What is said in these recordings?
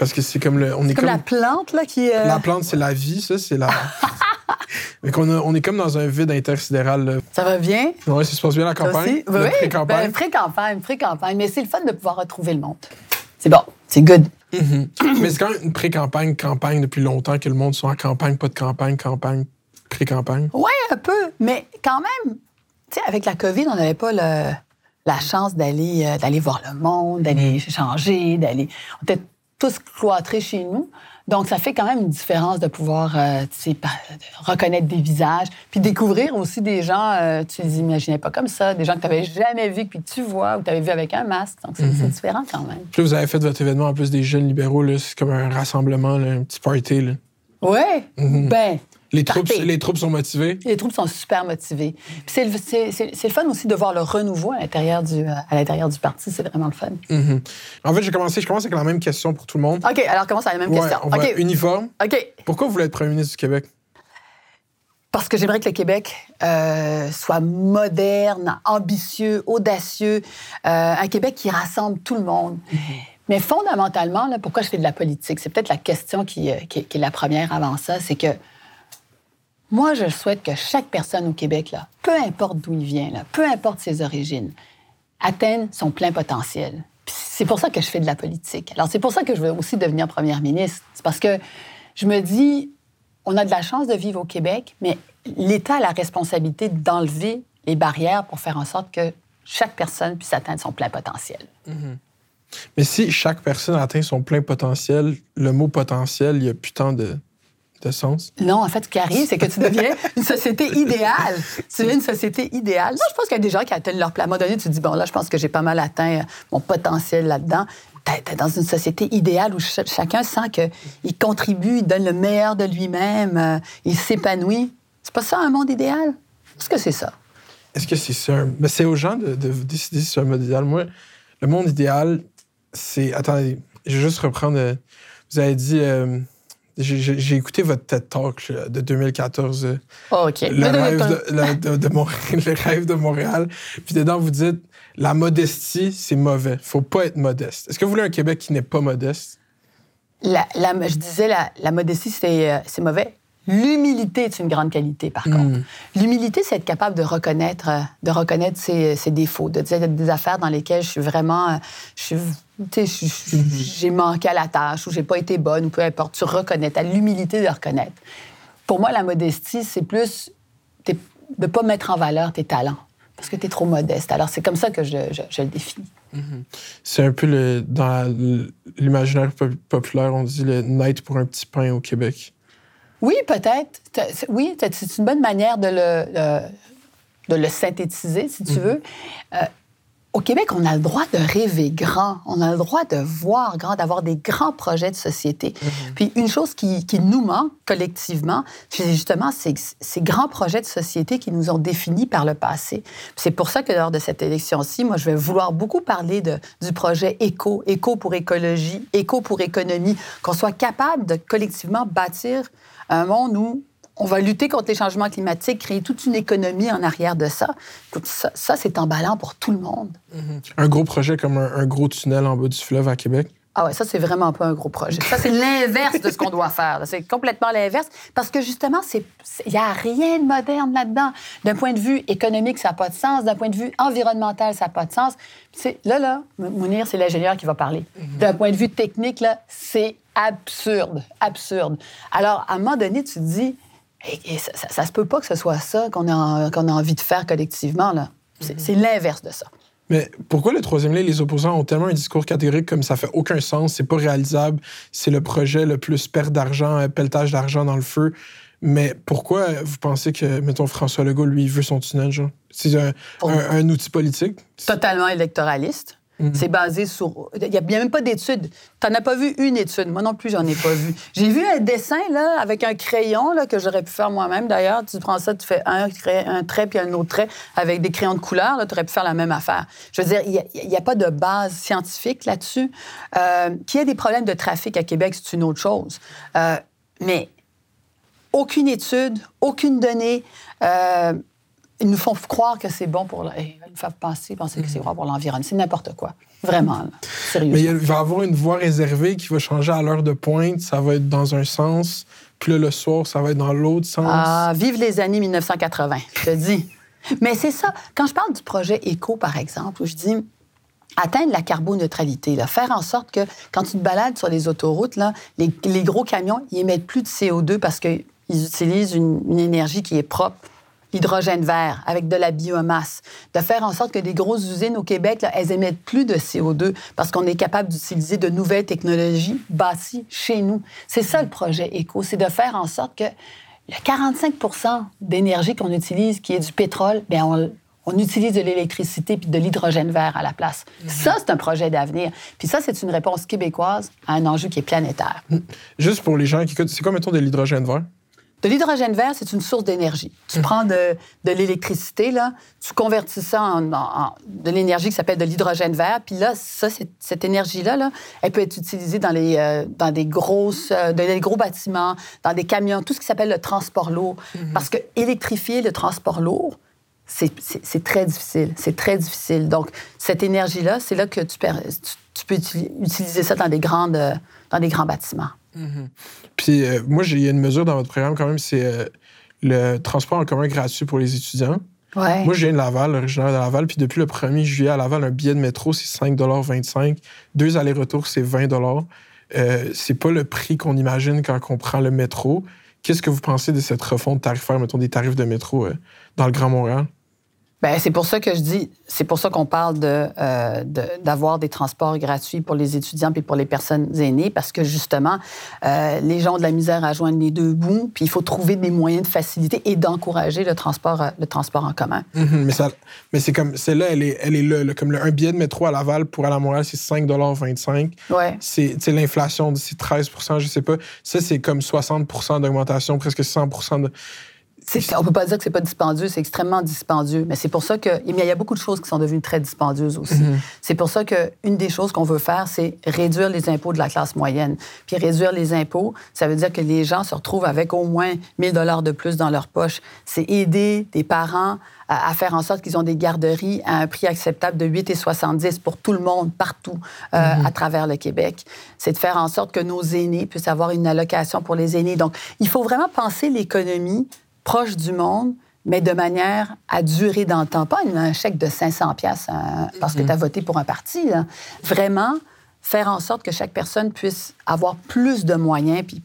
Parce que c'est comme le. On est Comme comme. la plante, là, qui. euh, La plante, c'est la vie, ça, c'est la. Mais qu'on a- on est comme dans un vide intersidéral. là. Ça va bien? Ouais, ça se passe bien la campagne? Oui, pré-campagne? ben, pré-campagne, pré-campagne. Mais c'est le fun de pouvoir retrouver le monde. C'est bon, c'est good. Mhm. Mais c'est quand même une pré-campagne, campagne depuis longtemps que le monde soit en campagne, pas de campagne, campagne, pré-campagne. Oui, un peu. Mais quand même, tu sais, avec la COVID, on n'avait pas le- la chance d'aller euh, d'aller voir le monde, d'aller changer, d'aller. On était tous cloîtrés chez nous. Donc, ça fait quand même une différence de pouvoir euh, reconnaître des visages, puis découvrir aussi des gens, euh, tu les imaginais pas comme ça, des gens que tu n'avais jamais vus, puis que tu vois, ou tu avais vu avec un masque. Donc, c'est c'est différent quand même. Puis là, vous avez fait votre événement en plus des jeunes libéraux, c'est comme un rassemblement, là, un petit party. Là. Oui, ben, Les, troupes, les troupes sont motivées? Les troupes sont super motivées. C'est le, fun aussi de voir le renouveau à l'intérieur du, euh, à l'intérieur du parti. C'est vraiment le fun. Mhm. En fait, j'ai commencé, je commence avec la même question pour tout le monde. OK, alors commence à la même Ouais, question. on va uniforme. OK. Pourquoi vous voulez être premier ministre du Québec? Parce que j'aimerais que le Québec euh, soit moderne, ambitieux, audacieux, euh, un Québec qui rassemble tout le monde. Mais fondamentalement, là, pourquoi je fais de la politique? C'est peut-être la question qui, qui- qui est la première avant ça, c'est que moi, je souhaite que chaque personne au Québec, là, peu importe d'où il vient, là, peu importe ses origines, atteigne son plein potentiel. C'est pour ça que je fais de la politique. Alors, c'est pour ça que je veux aussi devenir première ministre. C'est parce que je me dis, on a de la chance de vivre au Québec, mais l'État a la responsabilité d'enlever les barrières pour faire en sorte que chaque personne puisse atteindre son plein potentiel. Mais si chaque personne atteint son plein potentiel, le mot potentiel, il y a plus tant de, de sens? Non, en fait, ce qui arrive, c'est que tu deviens une société idéale. Tu deviens une société idéale. Moi, je pense qu'il y a des gens qui atteignent leur plein. À un moment donné, tu te dis, bon, là, je pense que j'ai pas mal atteint euh, mon potentiel là-dedans. T'es dans une société idéale où ch- chacun sent qu'il contribue, il donne le meilleur de lui-même, euh, il s'épanouit. C'est pas ça un monde idéal? Est-ce que c'est ça? Est-ce que c'est ça? Mais c'est aux gens de, de décider si c'est un mode idéal. Moi, le monde idéal, c'est. Attendez, je vais juste reprendre. euh, Vous avez dit. euh, j'ai- écouté votre TED Talk là, de 2014. euh, Oh, OK. le, rêve de, le- de- de Montréal, le rêve de Montréal. Puis dedans, vous dites la modestie, c'est mauvais. Faut pas être modeste. Est-ce que vous voulez un Québec qui n'est pas modeste? La- la- je disais, la, la modestie, c'est euh, c'est mauvais. L'humilité est une grande qualité, par contre. L'humilité, c'est être capable de reconnaître, euh, de reconnaître ses, ses défauts, de dire des affaires dans lesquelles je suis vraiment, euh, je je- j'ai manqué à la tâche ou j'ai pas été bonne ou peu importe. Tu reconnais, tu as l'humilité de reconnaître. Pour moi, la modestie, c'est plus de pas mettre en valeur tes talents parce que tu es trop modeste. Alors, c'est comme ça que je, je- je le définis. C'est un peu le, dans l'imaginaire po- populaire, on dit le naître pour un petit pain au Québec. Oui, peut-être. Oui, c'est une bonne manière de le, le- de le synthétiser, si tu veux. Euh, au Québec, on a le droit de rêver grand. On a le droit de voir grand, d'avoir des grands projets de société. Puis une chose qui, qui nous manque collectivement, c'est justement ces, ces grands projets de société qui nous ont définis par le passé. C'est pour ça que lors de cette élection-ci, moi, je vais vouloir beaucoup parler de, du projet éco, éco pour écologie, éco pour économie, qu'on soit capable de collectivement bâtir un monde où on va lutter contre les changements climatiques, créer toute une économie en arrière de ça. Écoute, ça, ça, c'est emballant pour tout le monde. Un gros projet comme un, un gros tunnel en bas du fleuve à Québec? Ah ouais, ça, c'est vraiment pas un gros projet. Ça, c'est l'inverse de ce qu'on doit faire. C'est complètement l'inverse. Parce que justement, il n'y a rien de moderne là-dedans. D'un point de vue économique, ça n'a pas de sens. D'un point de vue environnemental, ça n'a pas de sens. Là, là, Mounir, c'est l'ingénieur qui va parler. D'un point de vue technique, là, c'est absurde. Absurde. Alors, à un moment donné, tu te dis, ça, ça, ça se peut pas que ce soit ça qu'on a, envie de faire collectivement. là. C'est c'est l'inverse de ça. Mais pourquoi le troisième lien, les opposants ont tellement un discours catégorique comme ça fait aucun sens, c'est pas réalisable, c'est le projet le plus perte d'argent, euh, pelletage d'argent dans le feu. Mais pourquoi vous pensez que, mettons, François Legault, lui, veut son tunnel, genre? C'est un- un outil politique? totalement électoraliste. C'est basé sur. Il n'y a bien même pas d'études. Tu n'en as pas vu une étude. Moi non plus, j'en ai pas vu. J'ai vu un dessin là, avec un crayon là, que j'aurais pu faire moi-même d'ailleurs. Tu prends ça, tu fais un, trait- un trait puis un autre trait avec des crayons de couleur. Tu aurais pu faire la même affaire. Je veux dire, il n'y a, pas de base scientifique là-dessus. Euh, Qu'il y ait des problèmes de trafic à Québec, c'est une autre chose. Euh, mais aucune étude, aucune donnée. Euh, ils nous font croire que c'est bon pour... Ils nous font penser, penser que c'est bon pour l'environnement. C'est n'importe quoi. Vraiment, sérieux. Mais il va y avoir une voie réservée qui va changer à l'heure de pointe. Ça va être dans un sens. Puis là, le soir, ça va être dans l'autre sens. Ah, vive les années 1980, je te dis. Mais c'est ça. Quand je parle du projet éco, par exemple, où je dis atteindre la carboneutralité, là, faire en sorte que quand tu te balades sur les autoroutes, là, les, les gros camions, ils émettent plus de CO2 parce qu'ils utilisent une, une énergie qui est propre l'hydrogène vert avec de la biomasse, de faire en sorte que des grosses usines au Québec, là, elles émettent plus de CO2 parce qu'on est capable d'utiliser de nouvelles technologies bâties chez nous. C'est ça le projet éco, c'est de faire en sorte que le 45% d'énergie qu'on utilise, qui est du pétrole, bien on, on utilise de l'électricité puis de l'hydrogène vert à la place. Ça, c'est un projet d'avenir. Puis ça, c'est une réponse québécoise à un enjeu qui est planétaire. Juste pour les gens qui c'est quoi, mettons, de l'hydrogène vert? De l'hydrogène vert, c'est une source d'énergie. Tu prends de, de l'électricité, là, tu convertis ça en, en- de l'énergie qui s'appelle de l'hydrogène vert, puis là, ça, cette énergie-là, là, elle peut être utilisée dans, les, euh, dans des, grosses, euh, dans des gros bâtiments, dans des camions, tout ce qui s'appelle le transport lourd. Parce que électrifier le transport lourd, c'est- très difficile. C'est très difficile. Donc, cette énergie-là, c'est là que tu, per- tu, tu peux uti- utiliser ça dans des, grandes, dans des grands bâtiments. Puis euh, moi, j'ai- il y a une mesure dans votre programme quand même, c'est euh, le transport en commun gratuit pour les étudiants. Ouais. Moi, je viens de Laval, originaire de Laval, puis depuis le 1er juillet à Laval, un billet de métro, c'est 5,25 Deux allers-retours, c'est 20 euh, C'est pas le prix qu'on imagine quand on prend le métro. Qu'est-ce que vous pensez de cette refonte tarifaire, mettons, des tarifs de métro euh, dans le Grand Montréal? Ben, c'est pour ça que je dis, c'est pour ça qu'on parle de, euh, de- d'avoir des transports gratuits pour les étudiants puis pour les personnes aînées, parce que justement, euh, les gens ont de la misère à joindre les deux bouts, puis il faut trouver des moyens de faciliter et d'encourager le transport, euh, le transport en commun. Mhm, mais ça, mais c'est comme, celle-là, elle est, elle est là, là. Comme le- un billet de métro à Laval pour aller à Montréal, c'est 5,25 Ouais. C'est, tu sais, l'inflation, c'est 13% je sais pas. Ça, c'est comme 60% d'augmentation, presque 100% de. On peut pas dire que c'est pas dispendieux, c'est extrêmement dispendieux. Mais c'est pour ça que mais il y a beaucoup de choses qui sont devenues très dispendieuses aussi. C'est pour ça que une des choses qu'on veut faire, c'est réduire les impôts de la classe moyenne. Puis réduire les impôts, ça veut dire que les gens se retrouvent avec au moins 1000 dollars de plus dans leur poche. C'est aider des parents à, à faire en sorte qu'ils ont des garderies à un prix acceptable de 8,70 pour tout le monde, partout euh, à travers le Québec. C'est de faire en sorte que nos aînés puissent avoir une allocation pour les aînés. Donc, il faut vraiment penser l'économie proche du monde, mais de manière à durer dans le temps. Pas un chèque de 500 pièces parce que tu as voté pour un parti. là. Vraiment faire en sorte que chaque personne puisse avoir plus de moyens, puis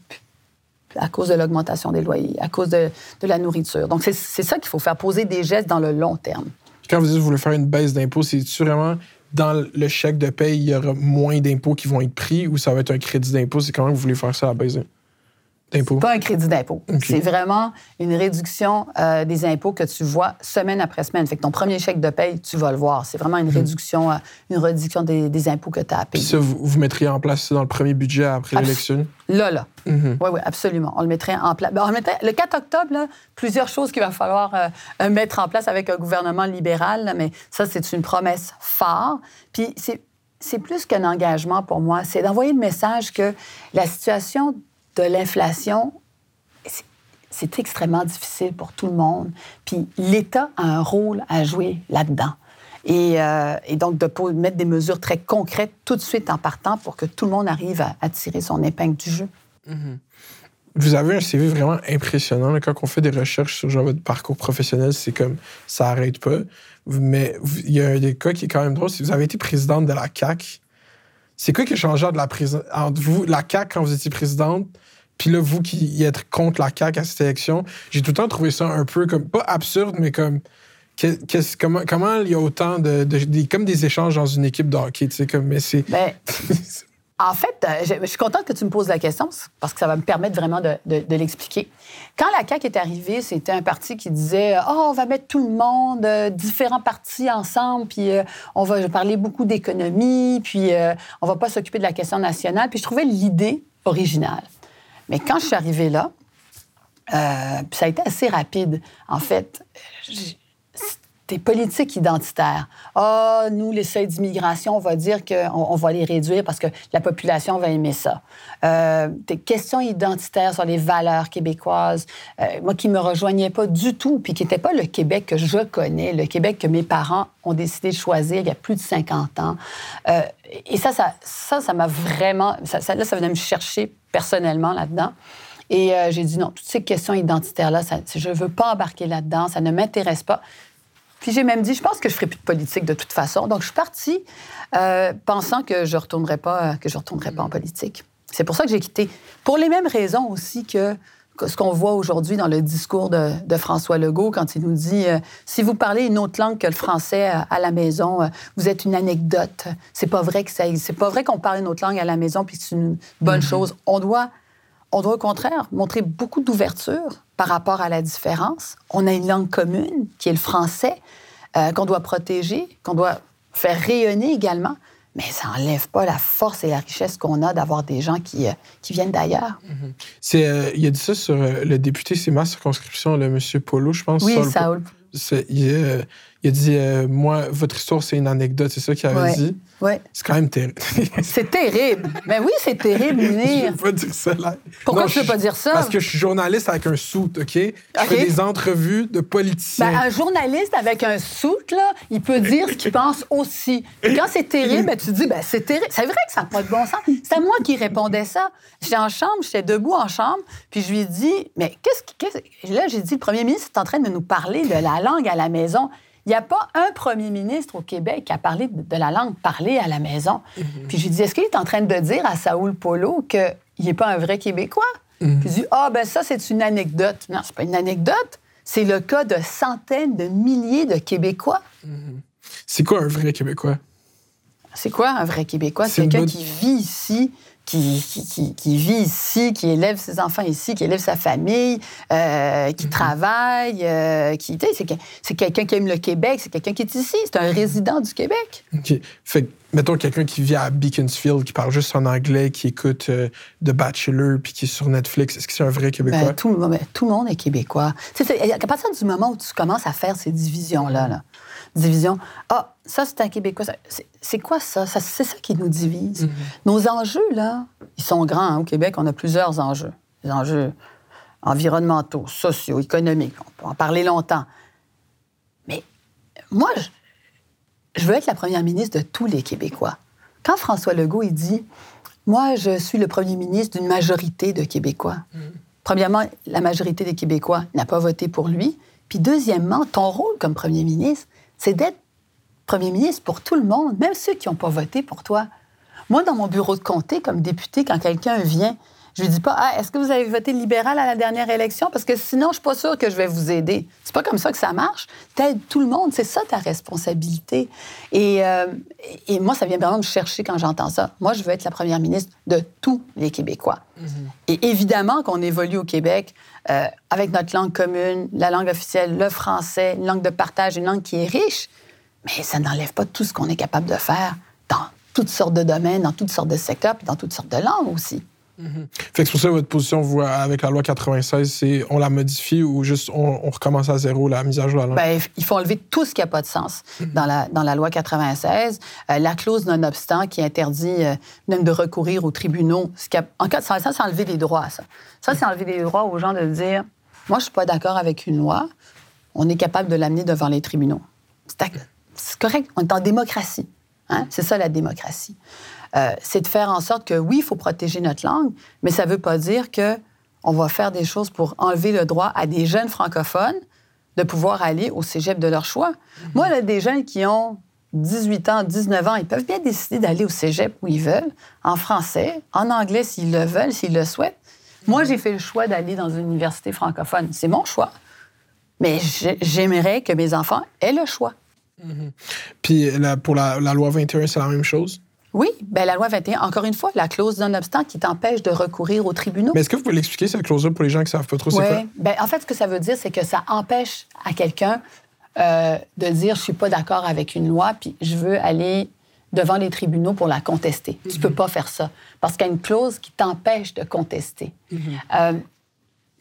à cause de l'augmentation des loyers, à cause de, de la nourriture. Donc, c'est ça qu'il faut faire, poser des gestes dans le long terme. Quand vous dites que vous voulez faire une baisse d'impôts, c'est vraiment dans le chèque de paye, il y aura moins d'impôts qui vont être pris ou ça va être un crédit d'impôt? C'est comment vous voulez faire ça à la baisse d'impôts? Pas un crédit d'impôt. C'est vraiment une réduction euh, des impôts que tu vois semaine après semaine. Fait que ton premier chèque de paye, tu vas le voir. C'est vraiment une réduction, euh, une réduction des, des impôts que tu as à Puis payer. ça, vous, vous mettriez en place ça dans le premier budget après l'élection? Là, là. Mhm. Oui, oui, absolument. On le mettrait en place. Ben, le, mettrait- le 4 octobre, là, plusieurs choses qu'il va falloir euh, mettre en place avec un gouvernement libéral, là, mais ça, c'est une promesse phare. Puis c'est, c'est plus qu'un engagement pour moi, c'est d'envoyer le message que la situation de l'inflation, c'est, extrêmement difficile pour tout le monde. Puis l'État a un rôle à jouer là-dedans. Et, euh, donc, de mettre des mesures très concrètes tout de suite en partant pour que tout le monde arrive à, tirer son épingle du jeu. Vous avez un CV vraiment impressionnant. Quand on fait des recherches sur genre, votre parcours professionnel, c'est comme ça arrête pas. Mais il y a un des cas qui est quand même drôle. Si vous avez été présidente de la CAC, c'est quoi qui a changé entre, la entre vous, la CAC quand vous étiez présidente, puis là, vous qui êtes contre la CAC à cette élection? J'ai tout le temps trouvé ça un peu comme, pas absurde, mais comme. comment, comment il y a autant de, comme des échanges dans une équipe de hockey, tu sais, comme, mais c'est. Ben, en fait, euh, je, je suis contente que tu me poses la question parce que ça va me permettre vraiment de l'expliquer. Quand la CAQ est arrivée, c'était un parti qui disait Oh, on va mettre tout le monde, euh, différents partis ensemble, puis euh, on va parler beaucoup d'économie, puis euh, on va pas s'occuper de la question nationale. Puis je trouvais l'idée originale. Mais quand je suis arrivée là, euh, ça a été assez rapide. En fait, des politiques identitaires. Ah, nous, les seuils d'immigration, on va dire qu'on on va les réduire parce que la population va aimer ça. Euh, des questions identitaires sur les valeurs québécoises, euh, moi qui me rejoignais pas du tout, puis qui n'était pas le Québec que je connais, le Québec que mes parents ont décidé de choisir il y a plus de 50 ans. Euh, et ça, ça, ça, m'a vraiment, là, ça venait me chercher personnellement là-dedans. Et euh, j'ai dit non, toutes ces questions identitaires-là, je ne veux pas embarquer là-dedans, ça ne m'intéresse pas. Puis j'ai même dit, je pense que je ferai plus de politique de toute façon. Donc je suis partie euh, pensant que je retournerais pas, que je retournerais pas en politique. C'est pour ça que j'ai quitté. Pour les mêmes raisons aussi que, ce qu'on voit aujourd'hui dans le discours de, François Legault quand il nous dit euh, si vous parlez une autre langue que le français à, la maison, euh, vous êtes une anecdote. C'est pas vrai que ça, c'est pas vrai qu'on parle une autre langue à la maison puis c'est une bonne mm-hmm. chose. On doit on doit au contraire montrer beaucoup d'ouverture par rapport à la différence. On a une langue commune qui est le français, euh, qu'on doit protéger, qu'on doit faire rayonner également. Mais ça n'enlève pas la force et la richesse qu'on a d'avoir des gens qui, euh, qui viennent d'ailleurs. Mm-hmm. C'est, euh, il a dit ça sur le député, c'est ma circonscription, le monsieur Polo, je pense. Oui, Saul. Il, il a dit euh, Moi, votre histoire, c'est une anecdote. C'est ça qu'il avait dit? Ouais. C'est quand même terrible. c'est terrible. Mais oui, c'est terrible, Munir. Je ne pas dire ça là. Pourquoi tu ne veux pas dire ça? Parce que je suis journaliste avec un soute, OK? Je fais des entrevues de politiciens. Ben, un journaliste avec un soute, là, il peut dire ce qu'il pense aussi. quand c'est terrible, ben, tu dis ben, C'est terrible. C'est vrai que ça n'a pas de bon sens. C'est à moi qui répondais ça. J'étais en chambre, j'étais debout en chambre, puis je lui ai dit Mais qu'est-ce que. Là, j'ai dit Le premier ministre est en train de nous parler de la langue à la maison. Il n'y a pas un premier ministre au Québec qui a parlé de la langue parlée à la maison. Mhm. Puis je lui dis, est-ce qu'il est en train de dire à Saoul Polo qu'il n'est pas un vrai Québécois? Mhm. Puis je dis, ah, ben ça, c'est une anecdote. Non, c'est pas une anecdote. C'est le cas de centaines de milliers de Québécois. Mhm. C'est quoi un vrai Québécois? C'est quoi un vrai Québécois? C'est quelqu'un qui vit ici, qui, qui, vit ici, qui élève ses enfants ici, qui élève sa famille, euh, qui mhm. travaille, euh, qui, c'est quelqu'un qui aime le Québec, c'est quelqu'un qui est ici, c'est un résident du Québec. OK. Fait mettons quelqu'un qui vit à Beaconsfield, qui parle juste en anglais, qui écoute euh, The Bachelor, puis qui est sur Netflix, est-ce que c'est un vrai Québécois? Ben, tout, ben, tout, le monde est québécois. à partir du moment où tu commences à faire ces divisions-là, là, division. Ah, ça, c'est un Québécois. C'est quoi ça? c'est ça qui nous divise. Mm-hmm. Nos enjeux, là, ils sont grands. Hein. Au Québec, on a plusieurs enjeux. Des enjeux environnementaux, sociaux, économiques. On peut en parler longtemps. Mais moi, je, veux être la première ministre de tous les Québécois. Quand François Legault, il dit Moi, je suis le premier ministre d'une majorité de Québécois. Mm-hmm. Premièrement, la majorité des Québécois n'a pas voté pour lui. Puis deuxièmement, ton rôle comme premier ministre, c'est d'être premier ministre pour tout le monde, même ceux qui n'ont pas voté pour toi. Moi, dans mon bureau de comté, comme député, quand quelqu'un vient, je lui dis pas ah, est-ce que vous avez voté libéral à la dernière élection? Parce que sinon je suis pas sûre que je vais vous aider. C'est pas comme ça que ça marche. T'aides tout le monde, c'est ça ta responsabilité. Et, euh, et, moi ça vient vraiment me chercher quand j'entends ça. Moi je veux être la première ministre de tous les Québécois. Mm-hmm. Et évidemment qu'on évolue au Québec euh, avec notre langue commune, la langue officielle, le français, une langue de partage, une langue qui est riche. Mais ça n'enlève pas tout ce qu'on est capable de faire dans toutes sortes de domaines, dans toutes sortes de secteurs, puis dans toutes sortes de langues aussi. Mm-hmm. Fait que c'est pour ça votre position vous, avec la loi 96, c'est on la modifie ou juste on, recommence à zéro la mise à jour de la langue? Bien, il faut enlever tout ce qui n'a pas de sens mm-hmm. dans, la, dans la loi 96. Euh, la clause non-obstant qui interdit euh, même de recourir aux tribunaux. Ce qui en cas, ça c'est enlever des droits, ça. Ça, c'est enlever des droits aux gens de dire moi, je ne suis pas d'accord avec une loi, on est capable de l'amener devant les tribunaux. C'est correct, on est en démocratie. Hein? C'est ça la démocratie. Euh, c'est de faire en sorte que oui, il faut protéger notre langue, mais ça ne veut pas dire que on va faire des choses pour enlever le droit à des jeunes francophones de pouvoir aller au cégep de leur choix. Mm-hmm. Moi, là, des jeunes qui ont 18 ans, 19 ans, ils peuvent bien décider d'aller au cégep où ils veulent, en français, en anglais s'ils le veulent, s'ils le souhaitent. Moi, j'ai fait le choix d'aller dans une université francophone. C'est mon choix. Mais j'aimerais que mes enfants aient le choix. Mm-hmm. Puis pour la, la, loi 21, c'est la même chose? Oui, ben la loi 21, encore une fois, la clause non-obstant qui t'empêche de recourir aux tribunaux. Mais est-ce que vous pouvez l'expliquer, cette clause-là, pour les gens qui ne savent pas trop c'est quoi? Ben, en fait, ce que ça veut dire, c'est que ça empêche à quelqu'un euh, de dire je suis pas d'accord avec une loi, puis je veux aller devant les tribunaux pour la contester. Tu Tu peux mhm. pas faire ça parce qu'il y a une clause qui t'empêche de contester. Mhm. Euh,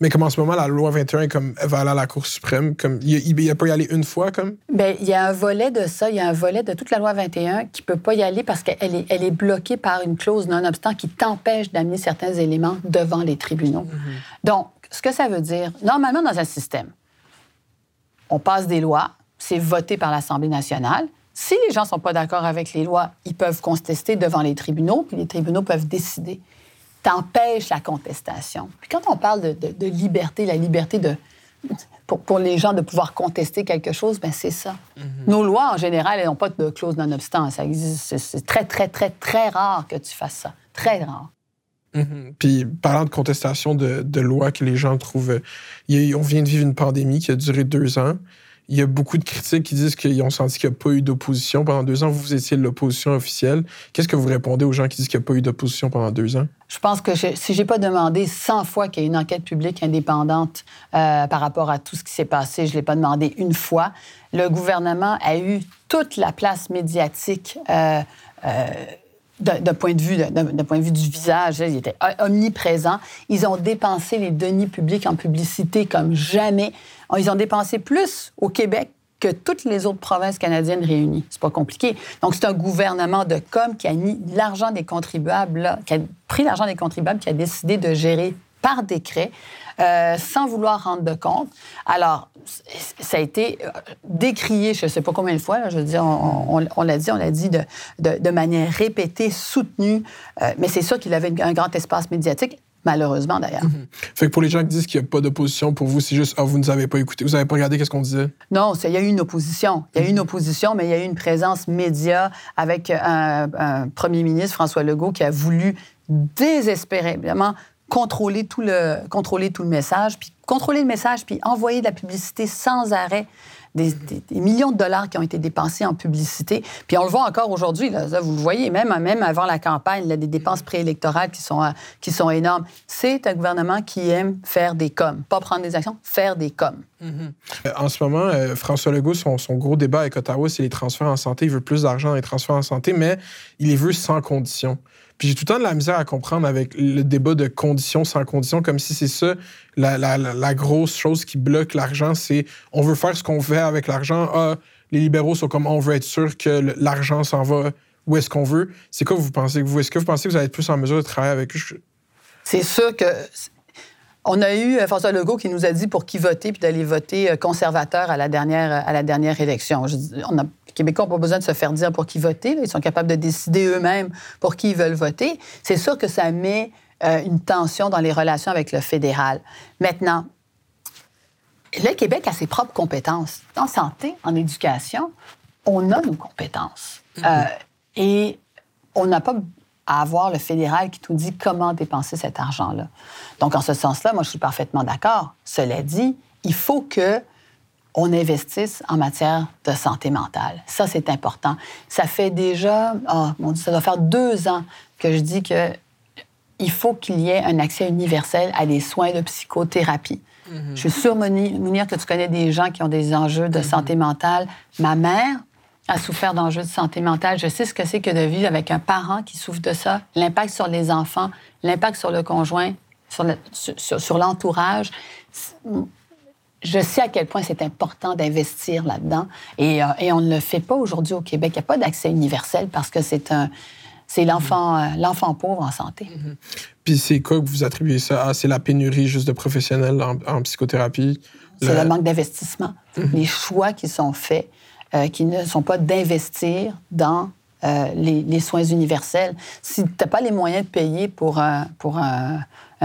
Mais comme en ce moment, la loi 21 est comme, elle va aller à la Cour suprême, comme, il, il, peut y aller une fois, comme? Bien, il y a un volet de ça, il y a un volet de toute la loi 21 qui peut pas y aller parce qu'elle est, elle est bloquée par une clause non-obstant qui t'empêche d'amener certains éléments devant les tribunaux. Mm-hmm. Donc, ce que ça veut dire, normalement, dans un système, on passe des lois, c'est voté par l'Assemblée nationale. Si les gens ne sont pas d'accord avec les lois, ils peuvent contester devant les tribunaux, puis les tribunaux peuvent décider t'empêche la contestation. Puis quand on parle de, liberté, la liberté de, pour, les gens de pouvoir contester quelque chose, ben c'est ça. Mhm. Nos lois, en général, elles n'ont pas de clause non-obstant. Ça existe. C'est très, très, très, très rare que tu fasses ça. Très rare. Mhm. Puis, parlant de contestation de, de lois que les gens trouvent... on vient de vivre une pandémie qui a duré deux ans il y a beaucoup de critiques qui disent qu'ils ont senti qu'il n'y a pas eu d'opposition pendant deux ans. Vous étiez l'opposition officielle. Qu'est-ce que vous répondez aux gens qui disent qu'il n'y a pas eu d'opposition pendant deux ans? Je pense que si je n'ai pas demandé 100 fois qu'il y ait une enquête publique indépendante euh, par rapport à tout ce qui s'est passé, je ne l'ai pas demandé une fois. Le gouvernement a eu toute la place médiatique. Euh, euh, d'un point de vue d'un point de vue du visage, il était omniprésent. Ils ont dépensé les deniers publics en publicité comme jamais. Ils ont dépensé plus au Québec que toutes les autres provinces canadiennes réunies. C'est pas compliqué. Donc, c'est un gouvernement de com qui a mis l'argent des contribuables, qui a pris l'argent des contribuables, qui a décidé de gérer par décret, euh, sans vouloir rendre de compte. Alors, ça a été euh, décrié, je ne sais pas combien de fois, je veux dire, on, l'a dit, on l'a dit de, manière répétée, soutenue, euh, mais c'est sûr qu'il avait un grand espace médiatique malheureusement d'ailleurs. Fait que pour les gens qui disent qu'il n'y a pas d'opposition, pour vous, c'est juste, ah, vous ne nous avez pas écouté, vous n'avez pas regardé qu'est-ce qu'on disait? Non, il y a eu une opposition. Il y a eu une mhm. opposition, mais il y a eu une présence média avec un, un premier ministre, François Legault, qui a voulu désespérément contrôler tout le, contrôler tout le message, puis contrôler le message, puis envoyer de la publicité sans arrêt. Des, millions de dollars qui ont été dépensés en publicité. Puis on le voit encore aujourd'hui, vous le voyez, même, même avant la campagne, a des dépenses préélectorales qui sont, qui sont énormes. C'est un gouvernement qui aime faire des coms. Pas prendre des actions, faire des coms. Mm-hmm. En ce moment, euh, François Legault, son, son, gros débat avec Ottawa, c'est les transferts en santé. Il veut plus d'argent dans les transferts en santé, mais il les veut sans condition. Puis j'ai tout le temps de la misère à comprendre avec le débat de conditions sans conditions, comme si c'est ça la, grosse chose qui bloque l'argent, c'est on veut faire ce qu'on veut avec l'argent. Ah, les libéraux sont comme on veut être sûr que l'argent s'en va où est-ce qu'on veut. C'est quoi vous pensez? Vous Est-ce que vous pensez que vous allez être plus en mesure de travailler avec eux? C'est sûr que on a eu euh, François Legault qui nous a dit pour qui voter, puis d'aller voter euh, conservateur à la dernière, à la dernière élection. on a, les Québécois n'ont pas besoin de se faire dire pour qui voter. Ils sont capables de décider eux-mêmes pour qui ils veulent voter. C'est sûr que ça met euh, une tension dans les relations avec le fédéral. Maintenant, le Québec a ses propres compétences. En santé, en éducation, on a nos compétences. Mm-hmm. et on n'a pas à avoir le fédéral qui nous dit comment dépenser cet argent-là. Donc, en ce sens-là, moi, je suis parfaitement d'accord. Cela dit, il faut que on investisse en matière de santé mentale. Ça, c'est important. Ça fait déjà, oh, mon Dieu, ça doit faire deux ans que je dis que il faut qu'il y ait un accès universel à des soins de psychothérapie. Mm-hmm. Je suis sûre, Mounir, que tu connais des gens qui ont des enjeux de mm-hmm. santé mentale. Ma mère, a souffert d'enjeux de santé mentale. Je sais ce que c'est que de vivre avec un parent qui souffre de ça, l'impact sur les enfants, l'impact sur le conjoint, sur l'entourage. je sais à quel point c'est important d'investir là-dedans et, euh, et, on ne le fait pas aujourd'hui au Québec. Il n'y a pas d'accès universel parce que c'est un c'est l'enfant euh, l'enfant pauvre en santé. Mm-hmm. Puis c'est quoi que vous attribuez ça à? C'est la pénurie juste de professionnels en, psychothérapie? C'est le... manque d'investissement. Mm-hmm. Les choix qui sont faits euh, qui ne sont pas d'investir dans euh, les, soins universels. Si tu n'as pas les moyens de payer pour un, pour un,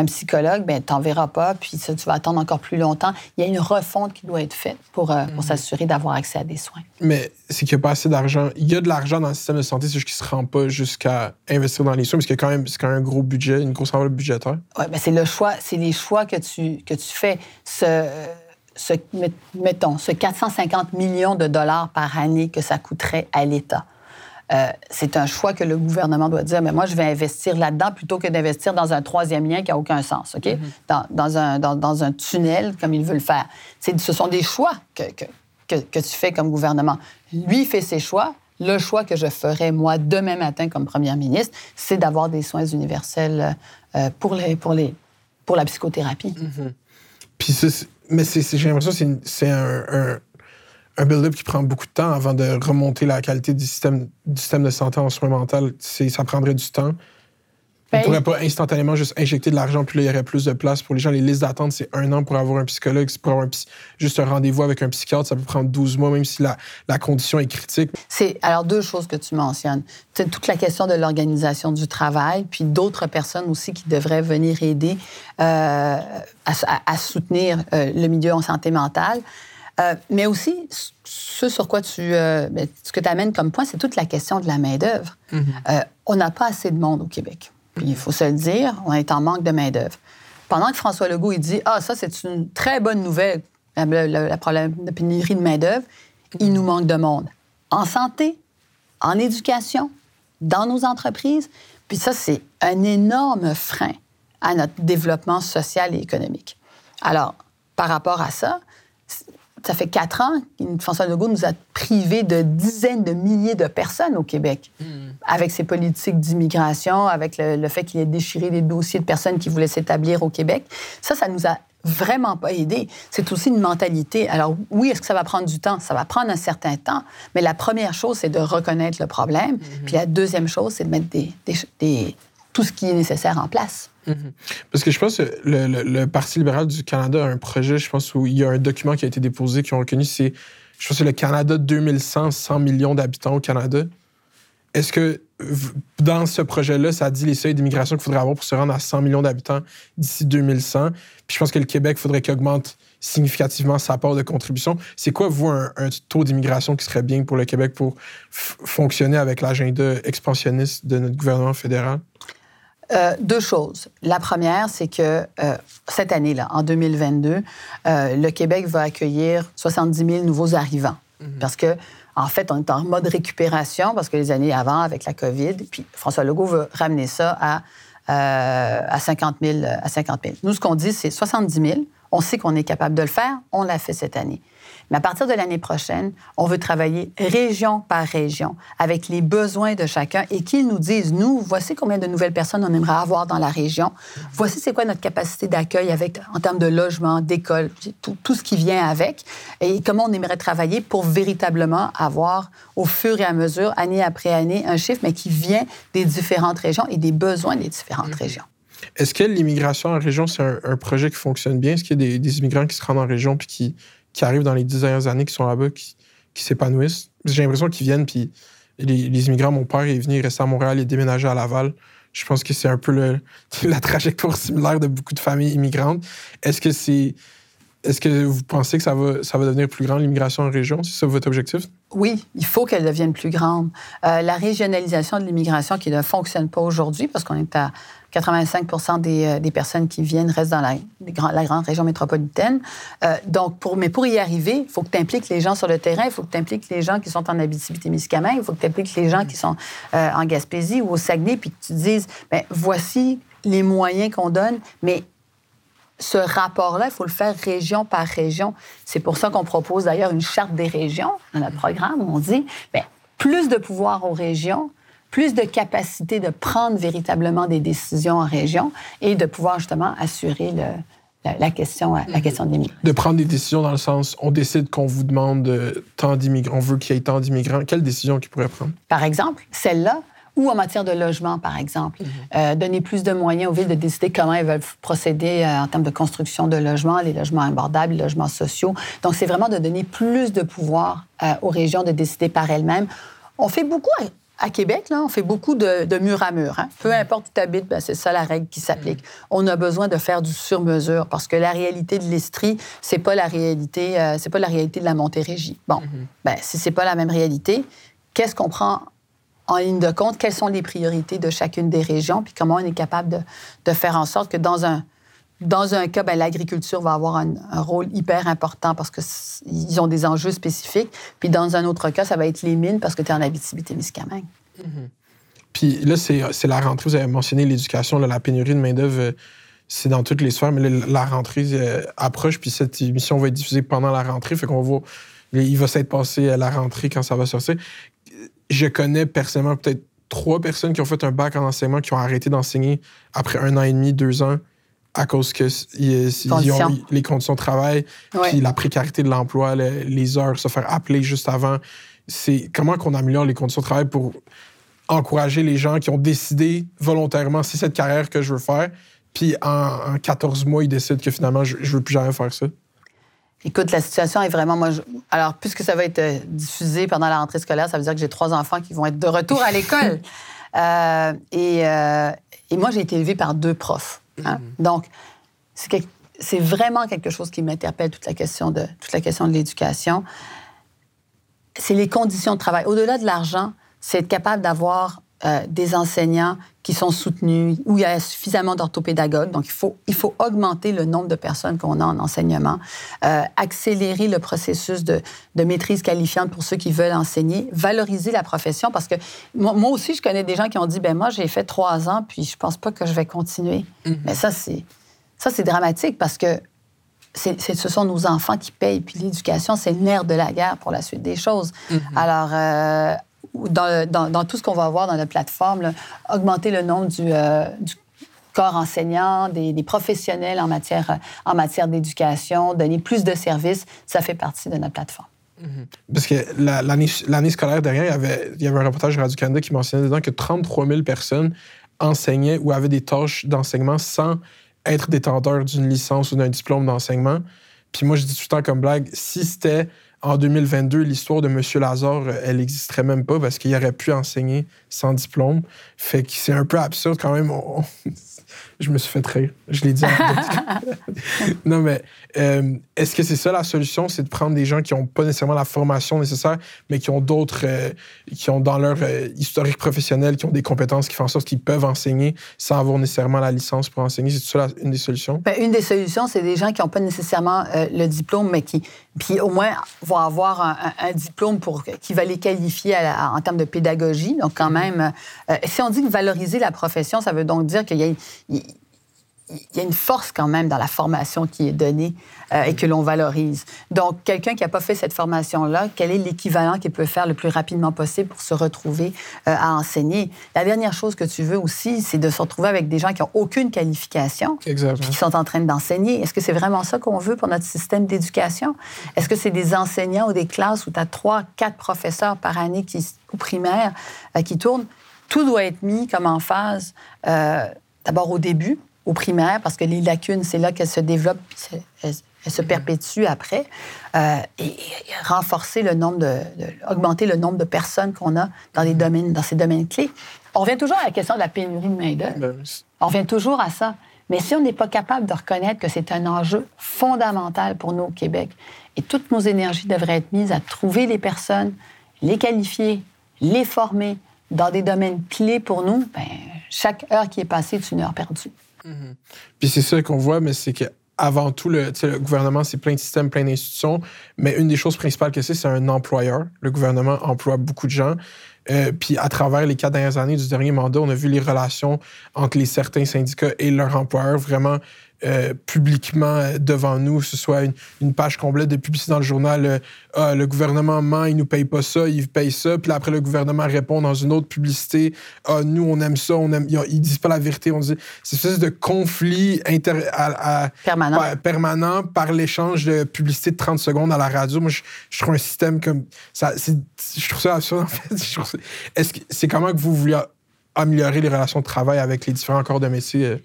psychologue, ben, tu n'en verras pas, puis ça, tu vas attendre encore plus longtemps. Il y a une refonte qui doit être faite pour, euh, pour mhm. s'assurer d'avoir accès à des soins. Mais c'est qu'il n'y a pas assez d'argent. Il y a de l'argent dans le système de santé, c'est juste qu'il ne se rend pas jusqu'à investir dans les soins, parce qu'il y a quand même, quand même un gros budget, une grosse enveloppe budgétaire. Oui, ben c'est le choix, c'est les choix que tu, que tu fais. Ce, ce, mettons, ce 450 millions de dollars par année que ça coûterait à l'État. Euh, c'est un choix que le gouvernement doit dire, mais moi, je vais investir là-dedans plutôt que d'investir dans un troisième lien qui n'a aucun sens, OK? Mm-hmm. dans, un, dans, un, tunnel, comme il veut le faire. Ce sont des choix que, que, que, tu fais comme gouvernement. Lui fait ses choix. Le choix que je ferai, moi, demain matin comme première ministre, c'est d'avoir des soins universels euh, pour, les, pour, les, pour la psychothérapie. Mm-hmm. Puis mais j'ai l'impression que c'est un, build-up qui prend beaucoup de temps avant de remonter la qualité du système, du système de santé en soins mentaux. Ça prendrait du temps. On ne pourrait pas instantanément juste injecter de l'argent, puis là, il y aurait plus de place pour les gens. Les listes d'attente, c'est un an pour avoir un psychologue. Pour avoir juste un rendez-vous avec un psychiatre, ça peut prendre 12 mois, même si la, la condition est critique. C'est alors deux choses que tu mentionnes. C'est toute la question de l'organisation du travail, puis d'autres personnes aussi qui devraient venir aider euh, à, soutenir euh, le milieu en santé mentale. Euh, mais aussi, ce sur quoi tu, ben, ce que tu amènes comme point, c'est toute la question de la main-d'œuvre. Mm-hmm. on n'a pas assez de monde au Québec il faut se le dire, on est en manque de main-d'œuvre. Pendant que François Legault, dit Ah, ça, c'est une très bonne nouvelle, le, problème de pénurie de main-d'œuvre, il nous manque de monde. En santé, en éducation, dans nos entreprises. Puis ça, c'est un énorme frein à notre développement social et économique. Alors, par rapport à ça, ça fait quatre ans que François Legault nous a privés de dizaines de milliers de personnes au Québec, hmm. avec ses politiques d'immigration, avec le, fait qu'il ait déchiré des dossiers de personnes qui voulaient s'établir au Québec. Ça, ça nous a vraiment pas aidé. C'est aussi une mentalité. Alors oui, est-ce que ça va prendre du temps? Ça va prendre un certain temps, mais la première chose, c'est de reconnaître le problème. Hmm. Puis la deuxième chose, c'est de mettre des, des, ce qui est nécessaire en place. Mhm. Parce que je pense que le, Parti libéral du Canada a un projet, je pense, où il y a un document qui a été déposé, qui ont reconnu, c'est, je pense, le Canada 2100, 100 millions d'habitants au Canada. Est-ce que dans ce projet-là, ça dit les seuils d'immigration qu'il faudrait avoir pour se rendre à 100 millions d'habitants d'ici 2100? Puis je pense que le Québec, faudrait qu'il augmente significativement sa part de contribution. C'est quoi, vous, un, taux d'immigration qui serait bien pour le Québec pour fonctionner avec l'agenda expansionniste de notre gouvernement fédéral? Euh, deux choses. La première, c'est que euh, cette année-là, en 2022, euh, le Québec va accueillir 70 000 nouveaux arrivants. Mhm. Parce que, en fait, on est en mode récupération parce que les années avant, avec la COVID, puis François Legault veut ramener ça à, à, 50 000, à 50 000. Nous, ce qu'on dit, c'est 70 000. On sait qu'on est capable de le faire. On l'a fait cette année. Mais à partir de l'année prochaine, on veut travailler région par région avec les besoins de chacun et qu'ils nous disent, nous, voici combien de nouvelles personnes on aimerait avoir dans la région. Voici c'est quoi notre capacité d'accueil avec en termes de logement, d'école, tout, tout, ce qui vient avec et comment on aimerait travailler pour véritablement avoir au fur et à mesure, année après année, un chiffre, mais qui vient des différentes régions et des besoins des différentes mm-hmm. régions. Est-ce que l'immigration en région, c'est un, projet qui fonctionne bien? Est-ce qu'il y a des, des immigrants qui se rendent en région puis qui, qui arrivent dans les dix dernières années, qui sont là-bas, qui, s'épanouissent. J'ai l'impression qu'ils viennent, puis les, immigrants, mon père est venu, il restait à Montréal, il est à Laval. Je pense que c'est un peu la trajectoire similaire de beaucoup de familles immigrantes. Est-ce que c'est. Est-ce que vous pensez que ça va, ça va devenir plus grand, l'immigration en région? C'est ça votre objectif? Oui, il faut qu'elle devienne plus grande. Euh, la régionalisation de l'immigration qui ne fonctionne pas aujourd'hui, parce qu'on est à 85 des, euh, des, personnes qui viennent restent dans la, grande région métropolitaine. Euh, donc, pour, mais pour y arriver, il faut que tu impliques les gens sur le terrain, il faut que tu impliques les gens qui sont en Abitibi-Témiscamingue, il faut que tu impliques les gens qui sont euh, en Gaspésie ou au Saguenay, puis que tu dises, bien, voici les moyens qu'on donne, mais ce rapport-là, il faut le faire région par région. C'est pour ça qu'on propose d'ailleurs une charte des régions dans notre programme où on dit, bien, plus de pouvoir aux régions, plus de capacité de prendre véritablement des décisions en région et de pouvoir justement assurer la, question, la mhm. question des De prendre des décisions dans le sens, on décide qu'on vous demande euh, tant d'immigrants, on veut qu'il y ait tant d'immigrants. Quelle décision qu'ils pourraient prendre? Par exemple, celle-là, ou en matière de logement, par exemple. Mhm. Euh, donner plus de moyens aux villes de décider comment elles veulent procéder euh, en termes de construction de logements, les logements abordables, les logements sociaux. Donc, c'est vraiment de donner plus de pouvoir aux régions de décider par elles-mêmes. On fait beaucoup à Québec, là, on fait beaucoup de, mur à mur. Hein. Peu mm. importe où tu habites, ben, c'est ça la règle qui s'applique. Mm. On a besoin de faire du sur-mesure parce que la réalité de l'Estrie, c'est pas la réalité, euh, c'est pas la réalité de la Montérégie. Bon, mm-hmm. ben, si c'est pas la même réalité, qu'est-ce qu'on prend en ligne de compte? Quelles sont les priorités de chacune des régions? Puis comment on est capable de, de faire en sorte que dans un dans un cas, ben, l'agriculture va avoir un, rôle hyper important parce qu'ils ont des enjeux spécifiques. Puis dans un autre cas, ça va être les mines parce que tu es en Abitibi-Témiscamingue. Mm Puis là, c'est la rentrée. Vous avez mentionné l'éducation, la pénurie de main-d'œuvre. Euh, c'est dans toutes les sphères, mais la rentrée euh, approche, puis cette émission va être diffusée pendant la rentrée, fait qu'on va, il va s'être passé à la rentrée quand ça va sortir. Je connais personnellement peut-être trois personnes qui ont fait un bac en enseignement, qui ont arrêté d'enseigner après un an et demi, deux ans, à cause que ils, ont les conditions de travail, puis la précarité de l'emploi, les, heures, se faire appeler juste avant. C'est comment qu'on améliore les conditions de travail pour encourager les gens qui ont décidé volontairement c'est cette carrière que je veux faire, puis en, 14 mois ils décident que finalement je, je veux plus jamais faire ça. Écoute, la situation est vraiment. Moi, Alors, puisque ça va être euh, diffusé pendant la rentrée scolaire, ça veut dire que j'ai trois enfants qui vont être de retour à l'école. euh, et, euh, et, moi, j'ai été élevée par deux profs. Hein? Mm-hmm. Donc, c'est vraiment quelque chose qui m'interpelle, toute la question de, toute la question de l'éducation. C'est les conditions de travail. Au-delà de l'argent, c'est être capable d'avoir euh, des enseignants qui sont soutenus, où il y a suffisamment d'orthopédagogues. Donc, il faut, il faut augmenter le nombre de personnes qu'on a en enseignement, euh, accélérer le processus de, de, maîtrise qualifiante pour ceux qui veulent enseigner, valoriser la profession, parce que moi, aussi, je connais des gens qui ont dit, ben moi, j'ai fait trois ans, puis je pense pas que je vais continuer. Mm-hmm. Mais ça, c'est ça, c'est dramatique parce que ce sont nos enfants qui payent. Puis l'éducation, c'est le nerf de la guerre pour la suite des choses. Mm-hmm. Alors, euh, dans, tout ce qu'on va voir dans la plateforme, augmenter le nombre du, euh, corps enseignant, des, professionnels en matière, en matière d'éducation, donner plus de services, ça fait partie de notre plateforme. Mm-hmm. Parce que l'année scolaire derrière, il y, avait, un reportage de Radio-Canada qui mentionnait dedans que 33 000 personnes enseignaient ou avaient des tâches d'enseignement sans être détenteur d'une licence ou d'un diplôme d'enseignement. Puis moi, je dis tout le temps comme blague, si c'était en 2022, l'histoire de M. Lazare, elle n'existerait même pas parce qu'il aurait pu enseigner sans diplôme. Fait que c'est un peu absurde quand même. je me suis fait rire. Je l'ai dit. non, mais euh, est-ce que c'est ça la solution? C'est de prendre des gens qui n'ont pas nécessairement la formation nécessaire, mais qui ont d'autres, euh, qui ont dans leur euh, historique professionnel, qui ont des compétences qui font en sorte qu'ils peuvent enseigner sans avoir nécessairement la licence pour enseigner? C'est ça une des solutions? Ben, une des solutions, c'est des gens qui n'ont pas nécessairement le diplôme, mais qui, puis au moins, vont avoir un, diplôme pour, qui va les qualifier en termes de pédagogie. Donc, quand même, si on dit que valoriser la profession, ça veut donc dire qu'il y a il y a une force quand même dans la formation qui est donnée euh, et que l'on valorise. Donc, quelqu'un qui n'a pas fait cette formation-là, quel est l'équivalent qu'il peut faire le plus rapidement possible pour se retrouver euh, à enseigner? La dernière chose que tu veux aussi, c'est de se retrouver avec des gens qui n'ont aucune qualification, qui sont en train d'enseigner. Est-ce que c'est vraiment ça qu'on veut pour notre système d'éducation? Est-ce que c'est des enseignants ou des classes où tu as trois, quatre professeurs par année qui, ou primaire euh, qui tournent? Tout doit être mis comme en phase, d'abord au début, au primaire, parce que les lacunes, c'est là qu'elles se développent, elles, se perpétuent après, euh, et, renforcer le nombre de, augmenter le nombre de personnes qu'on a dans les domaines, dans ces domaines clés. On revient toujours à la question de la pénurie de main d'œuvre. Ben on revient toujours à ça. Mais si on n'est pas capable de reconnaître que c'est un enjeu fondamental pour nous au Québec, et toutes nos énergies devraient être mises à trouver les personnes, les qualifier, les former dans des domaines clés pour nous, ben, chaque heure qui est passée est une heure perdue. Mhm. Puis c'est ça qu'on voit, mais c'est que avant tout, le, gouvernement, c'est plein de systèmes, plein d'institutions, mais une des choses principales que c'est, c'est un employeur. Le gouvernement emploie beaucoup de gens. Euh, puis à travers les quatre dernières années du dernier mandat, on a vu les relations entre les certains syndicats et leurs employeurs vraiment euh, publiquement euh, devant nous, que ce soit une, page complète de publicité dans le journal ah, le gouvernement ment, il nous paye pas ça, il paye ça. Puis après, le gouvernement répond dans une autre publicité ah, nous, on aime ça, on aime. Ils, disent pas la vérité. On dit c'est une espèce de conflit inter, permanent. permanent par l'échange de publicité de 30 secondes à la radio. Moi, je, trouve un système comme. Ça, je trouve ça absurde, en fait. Est-ce que c'est comment que vous voulez améliorer les relations de travail avec les différents corps de métier?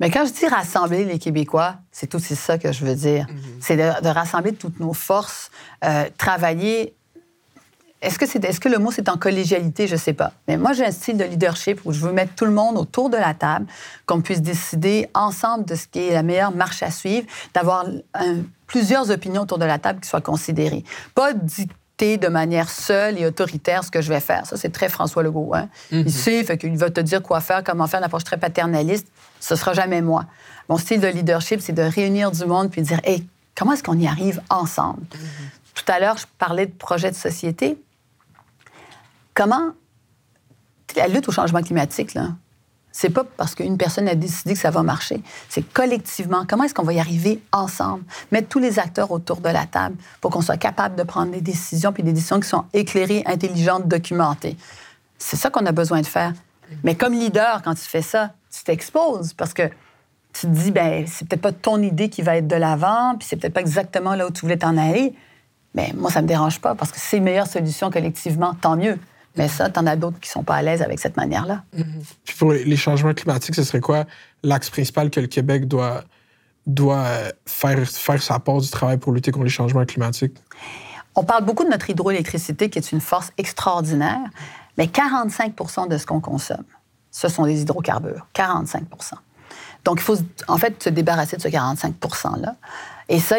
Mais quand je dis rassembler les Québécois, c'est aussi ça que je veux dire. Mhm. C'est de, rassembler toutes nos forces, euh, travailler. Est-ce que, c'est, est-ce que le mot c'est en collégialité? Je ne sais pas. Mais moi, j'ai un style de leadership où je veux mettre tout le monde autour de la table, qu'on puisse décider ensemble de ce qui est la meilleure marche à suivre, d'avoir plusieurs opinions autour de la table qui soient considérées. Pas dicter de manière seule et autoritaire ce que je vais faire. Ça, c'est très François Legault. Hein? Mhm. Il sait, fait qu'il va te dire quoi faire, comment faire, une approche très paternaliste ce sera jamais moi. Mon style de leadership, c'est de réunir du monde puis de dire, hey, comment est-ce qu'on y arrive ensemble? Tout à l'heure, je parlais de projet de société. Comment la lutte au changement climatique, là, c'est pas parce qu'une personne a décidé que ça va marcher. C'est collectivement. Comment est-ce qu'on va y arriver ensemble? Mettre tous les acteurs autour de la table pour qu'on soit capable de prendre des décisions, puis des décisions qui sont éclairées, intelligentes, documentées. C'est ça qu'on a besoin de faire. Mais comme leader, quand tu fais ça, tu t'exposes parce que tu te dis, ben c'est peut-être pas ton idée qui va être de l'avant, puis c'est peut-être pas exactement là où tu voulais t'en aller. Mais moi, ça me dérange pas parce que c'est une meilleure solution collectivement, tant mieux. Mais ça, tu en as d'autres qui sont pas à l'aise avec cette manière-là. Puis pour les changements climatiques, ce serait quoi l'axe principal que le Québec doit, doit euh, faire, faire sa part du travail pour lutter contre les changements climatiques? On parle beaucoup de notre hydroélectricité, qui est une force extraordinaire, mais 45% de ce qu'on consomme, ce sont des hydrocarbures. 45 Donc, il faut en fait se débarrasser de ce 45 %-là. Et ça,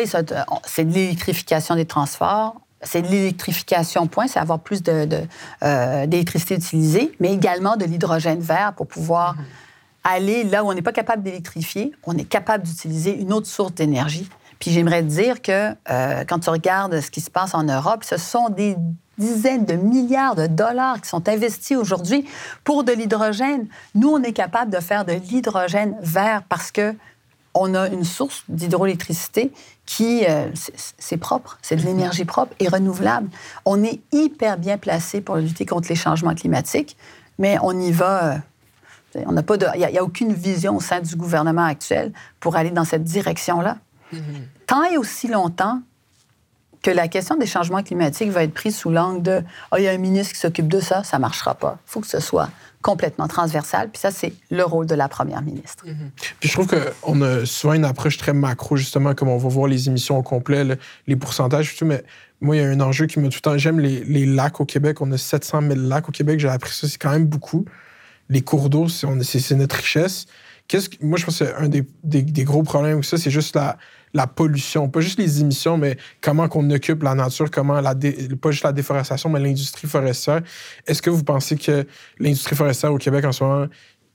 c'est de l'électrification des transports, c'est de l'électrification, point, c'est avoir plus euh, d'électricité de, utilisée, mais également de l'hydrogène vert pour pouvoir mm-hmm. aller là où on n'est pas capable d'électrifier, on est capable d'utiliser une autre source d'énergie. Puis j'aimerais dire que euh, quand tu regardes ce qui se passe en Europe, ce sont des dizaines de milliards de dollars qui sont investis aujourd'hui pour de l'hydrogène. Nous, on est capable de faire de l'hydrogène vert parce que on a une source d'hydroélectricité qui, euh, c'est propre, c'est de mhm. l'énergie propre et renouvelable. On est hyper bien placé pour lutter contre les changements climatiques, mais on y va. Euh, on n'a pas de, il n'y a, aucune vision au sein du gouvernement actuel pour aller dans cette direction-là. Mhm. Tant et aussi longtemps que la question des changements climatiques va être prise sous l'angle de oh, il y a un ministre qui s'occupe de ça, ça ne marchera pas. Il faut que ce soit complètement transversal. Puis ça, c'est le rôle de la première ministre. Mhm. Puis je trouve qu'on a souvent une approche très macro, justement, comme on va voir les émissions au complet, les pourcentages, tout, mais moi, il y a un enjeu qui me tout le temps. J'aime les, lacs au Québec. On a 700 000 lacs au Québec. J'ai appris ça, c'est quand même beaucoup. Les cours d'eau, c'est notre richesse. Moi, je pense que un des, gros problèmes avec ça, c'est juste la, pollution, pas juste les émissions, mais comment qu'on occupe la nature, comment pas juste la déforestation, mais l'industrie forestière. Est-ce que vous pensez que l'industrie forestière au Québec en ce moment,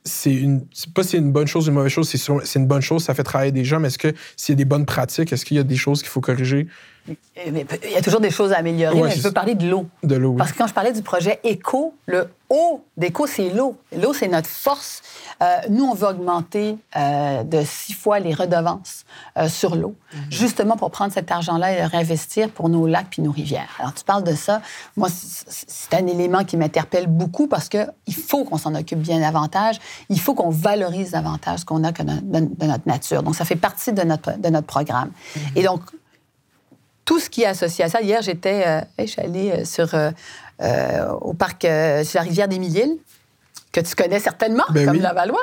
c'est une, pas c'est une bonne chose ou une mauvaise chose, c'est une bonne chose, ça fait travailler des gens, mais est-ce que s'il y a des bonnes pratiques, est-ce qu'il y a des choses qu'il faut corriger? Il y a toujours des choses à améliorer, mais je veux parler de l'eau. De l'eau, Parce que quand je parlais du projet éco, le haut d'éco, c'est l'eau. L'eau, c'est notre force. Euh, nous, on veut augmenter euh, de six fois les redevances euh, sur l'eau, mhm. justement pour prendre cet argent-là et le réinvestir pour nos lacs puis nos rivières. Alors, tu parles de ça. Moi, c'est un élément qui m'interpelle beaucoup parce qu'il faut qu'on s'en occupe bien davantage. Il faut qu'on valorise davantage ce qu'on a de, notre nature. Donc, ça fait partie de notre, de notre programme. Mhm. Et donc, tout ce qui est associé à ça. Hier, j'étais, euh, je suis allée euh, sur, euh, au parc sur la rivière des Mille-Îles, que tu connais certainement, ben comme la Valois,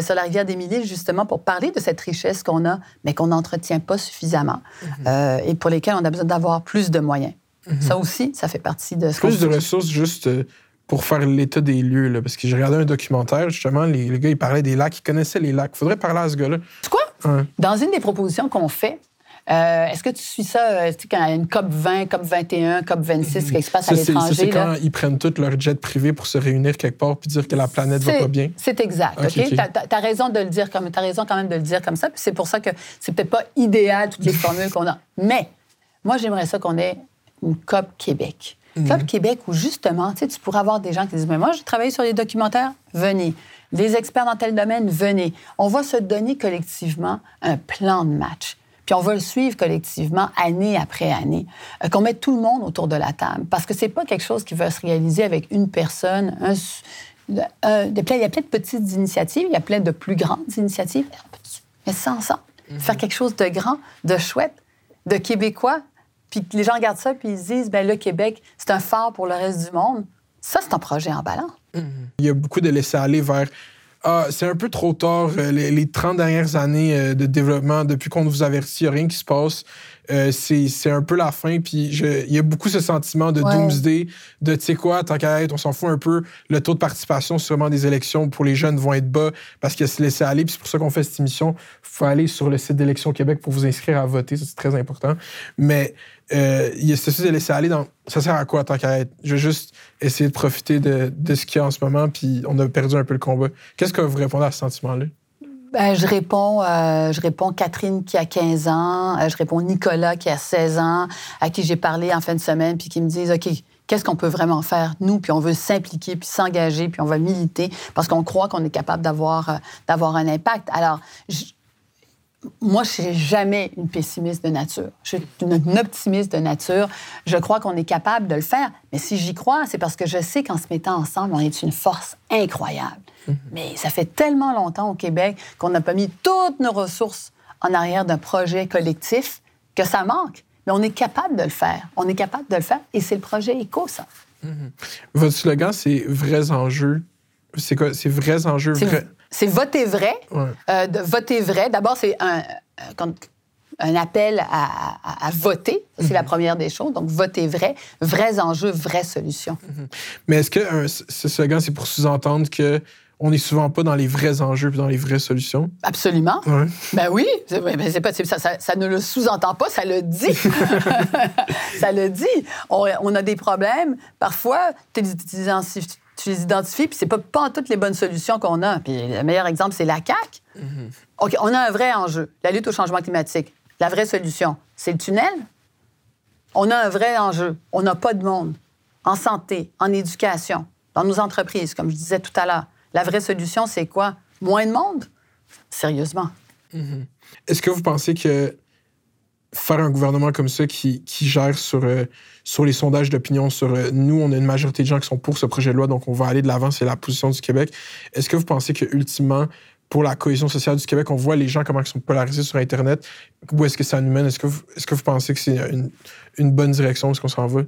sur la rivière des Mille-Îles, justement, pour parler de cette richesse qu'on a, mais qu'on n'entretient pas suffisamment mhm. et pour lesquelles on a besoin d'avoir plus de moyens. Mhm. Ça aussi, ça fait partie de ce Plus de ressources, juste pour faire l'état des lieux, là, parce que j'ai regardé un documentaire, justement, les, gars, ils parlaient des lacs, ils connaissaient les lacs. Il faudrait parler à ce gars-là. C'est quoi? Dans une des propositions qu'on fait, euh, est-ce que tu suis ça euh, quand il y a une COP 20, COP 21, COP 26 qui se passe à l'étranger? C'est quand ils prennent tous leur jet privé pour se réunir quelque part puis dire que la planète va pas bien. C'est exact. OK? Tu as, raison de le dire comme, as raison quand même de le dire comme ça. c'est pour ça que c'est peut-être pas idéal toutes les formules qu'on a. Mais moi, j'aimerais ça qu'on ait une COP Québec. Mhm. COP Québec où justement, tu pourrais avoir des gens qui disent Mais moi, j'ai travaillé sur les documentaires, venez. Les experts dans tel domaine, venez. On va se donner collectivement un plan de match puis on va le suivre collectivement année après année, euh, qu'on mette tout le monde autour de la table. Parce que c'est pas quelque chose qui va se réaliser avec une personne. Un, il y a plein de petites initiatives, il y a plein de plus grandes initiatives, mais c'est ensemble. Mhm. Faire quelque chose de grand, de chouette, de québécois, puis les gens regardent ça puis ils se disent, ben le Québec, c'est un phare pour le reste du monde. Ça, c'est un projet en balance. Mhm. Il y a beaucoup de laisser aller vers ah, c'est un peu trop tard. Euh, les, 30 dernières années euh, de développement, depuis qu'on vous avertit, il n'y a rien qui se passe. Euh, c'est un peu la fin. Puis il y a beaucoup ce sentiment de doomsday, de tu sais quoi, tant qu'à être, on s'en fout un peu. Le taux de participation sûrement des élections pour les jeunes vont être bas parce qu'il y a se laisser aller. Puis c'est pour ça qu'on fait cette émission. Il faut aller sur le site d'Élections Québec pour vous inscrire à voter. C'est très important. Mais euh, il de laisser aller. Ça sert à quoi tant qu'à? Je veux juste essayer de profiter de, ce qu'il y a en ce moment, puis on a perdu un peu le combat. Qu'est-ce que vous répondez à ce sentiment-là? Ben, je réponds, euh, je réponds Catherine qui a 15 ans, euh, je réponds Nicolas qui a 16 ans, à qui j'ai parlé en fin de semaine, puis qui me disent, OK, qu'est-ce qu'on peut vraiment faire, nous, puis on veut s'impliquer, puis s'engager, puis on va militer, parce qu'on croit qu'on est capable d'avoir, d'avoir un impact. Alors, moi, je suis jamais une pessimiste de nature. Je suis une, optimiste de nature. Je crois qu'on est capable de le faire. Mais si j'y crois, c'est parce que je sais qu'en se mettant ensemble, on est une force incroyable. Mhm. Mais ça fait tellement longtemps au Québec qu'on n'a pas mis toutes nos ressources en arrière d'un projet collectif que ça manque. Mais on est capable de le faire. On est capable de le faire. Et c'est le projet ECO, ça. Mhm. Votre slogan, c'est vrais enjeux. C'est quoi? C'est vrais enjeux. Vrais... C'est voter vrai. Euh, de voter vrai. D'abord, c'est un, euh, un appel à, voter. C'est la mhm. première des choses. Donc, voter vrai. Vrais enjeux, vraies solutions. Mhm. Mais est-ce que ce slogan, c'est pour sous-entendre que on n'est souvent pas dans les vrais enjeux et dans les vraies solutions? Absolument. Ben oui, c'est pas, ça, ne le sous-entend pas, ça le dit. ça le dit. On, a des problèmes. Parfois, tu tu les identifies, puis c'est pas, pas toutes les bonnes solutions qu'on a. Puis le meilleur exemple, c'est la CAQ. Mm-hmm. OK, on a un vrai enjeu, la lutte au changement climatique. La vraie solution, c'est le tunnel. On a un vrai enjeu. On n'a pas de monde en santé, en éducation, dans nos entreprises, comme je disais tout à l'heure. La vraie solution, c'est quoi? Moins de monde? Sérieusement. Mm-hmm. Est-ce que vous pensez que faire un gouvernement comme ça qui, qui gère sur, euh, sur les sondages d'opinion, sur euh, nous, on a une majorité de gens qui sont pour ce projet de loi, donc on va aller de l'avant, c'est la position du Québec. Est-ce que vous pensez que ultimement, pour la cohésion sociale du Québec, on voit les gens comment ils sont polarisés sur Internet? Où est-ce que ça nous mène? Est-ce que, vous, est-ce que vous pensez que c'est une, une bonne direction? Est-ce qu'on s'en va?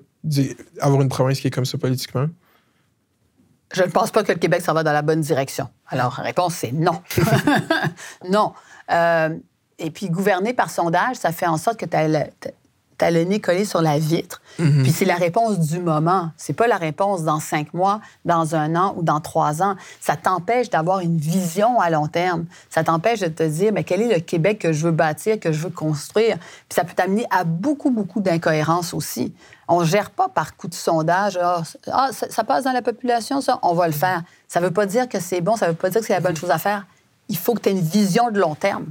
Avoir une province qui est comme ça politiquement? Je ne pense pas que le Québec s'en va dans la bonne direction. Alors, réponse, c'est non. non. Euh, et puis, gouverner par sondage, ça fait en sorte que tu as, le nez collé sur la vitre. Mhm. Puis c'est la réponse du moment. C'est pas la réponse dans cinq mois, dans un an ou dans trois ans. Ça t'empêche d'avoir une vision à long terme. Ça t'empêche de te dire, mais quel est le Québec que je veux bâtir, que je veux construire. Puis ça peut t'amener à beaucoup, beaucoup d'incohérences aussi. On gère pas par coup de sondage. Ah, ah ça, passe dans la population, ça, on va le faire. Ça veut pas dire que c'est bon, ça veut pas dire que c'est la bonne chose à faire. Il faut que tu aies une vision de long terme.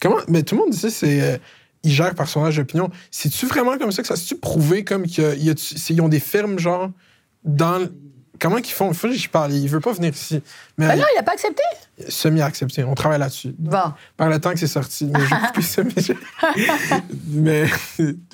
Comment. Mais tout le monde dit ça, c'est. Euh, ils gèrent par sondage d'opinion. C'est-tu vraiment comme ça que ça s'est prouvé comme qu'ils ont des firmes, genre, dans. Comment qu'ils font? Faut que je parle. Il veut pas venir ici. Mais ben non, il a pas accepté. Semi-accepté. On travaille là-dessus. Bon. Par le temps que c'est sorti. Mais j'ai ça, mais.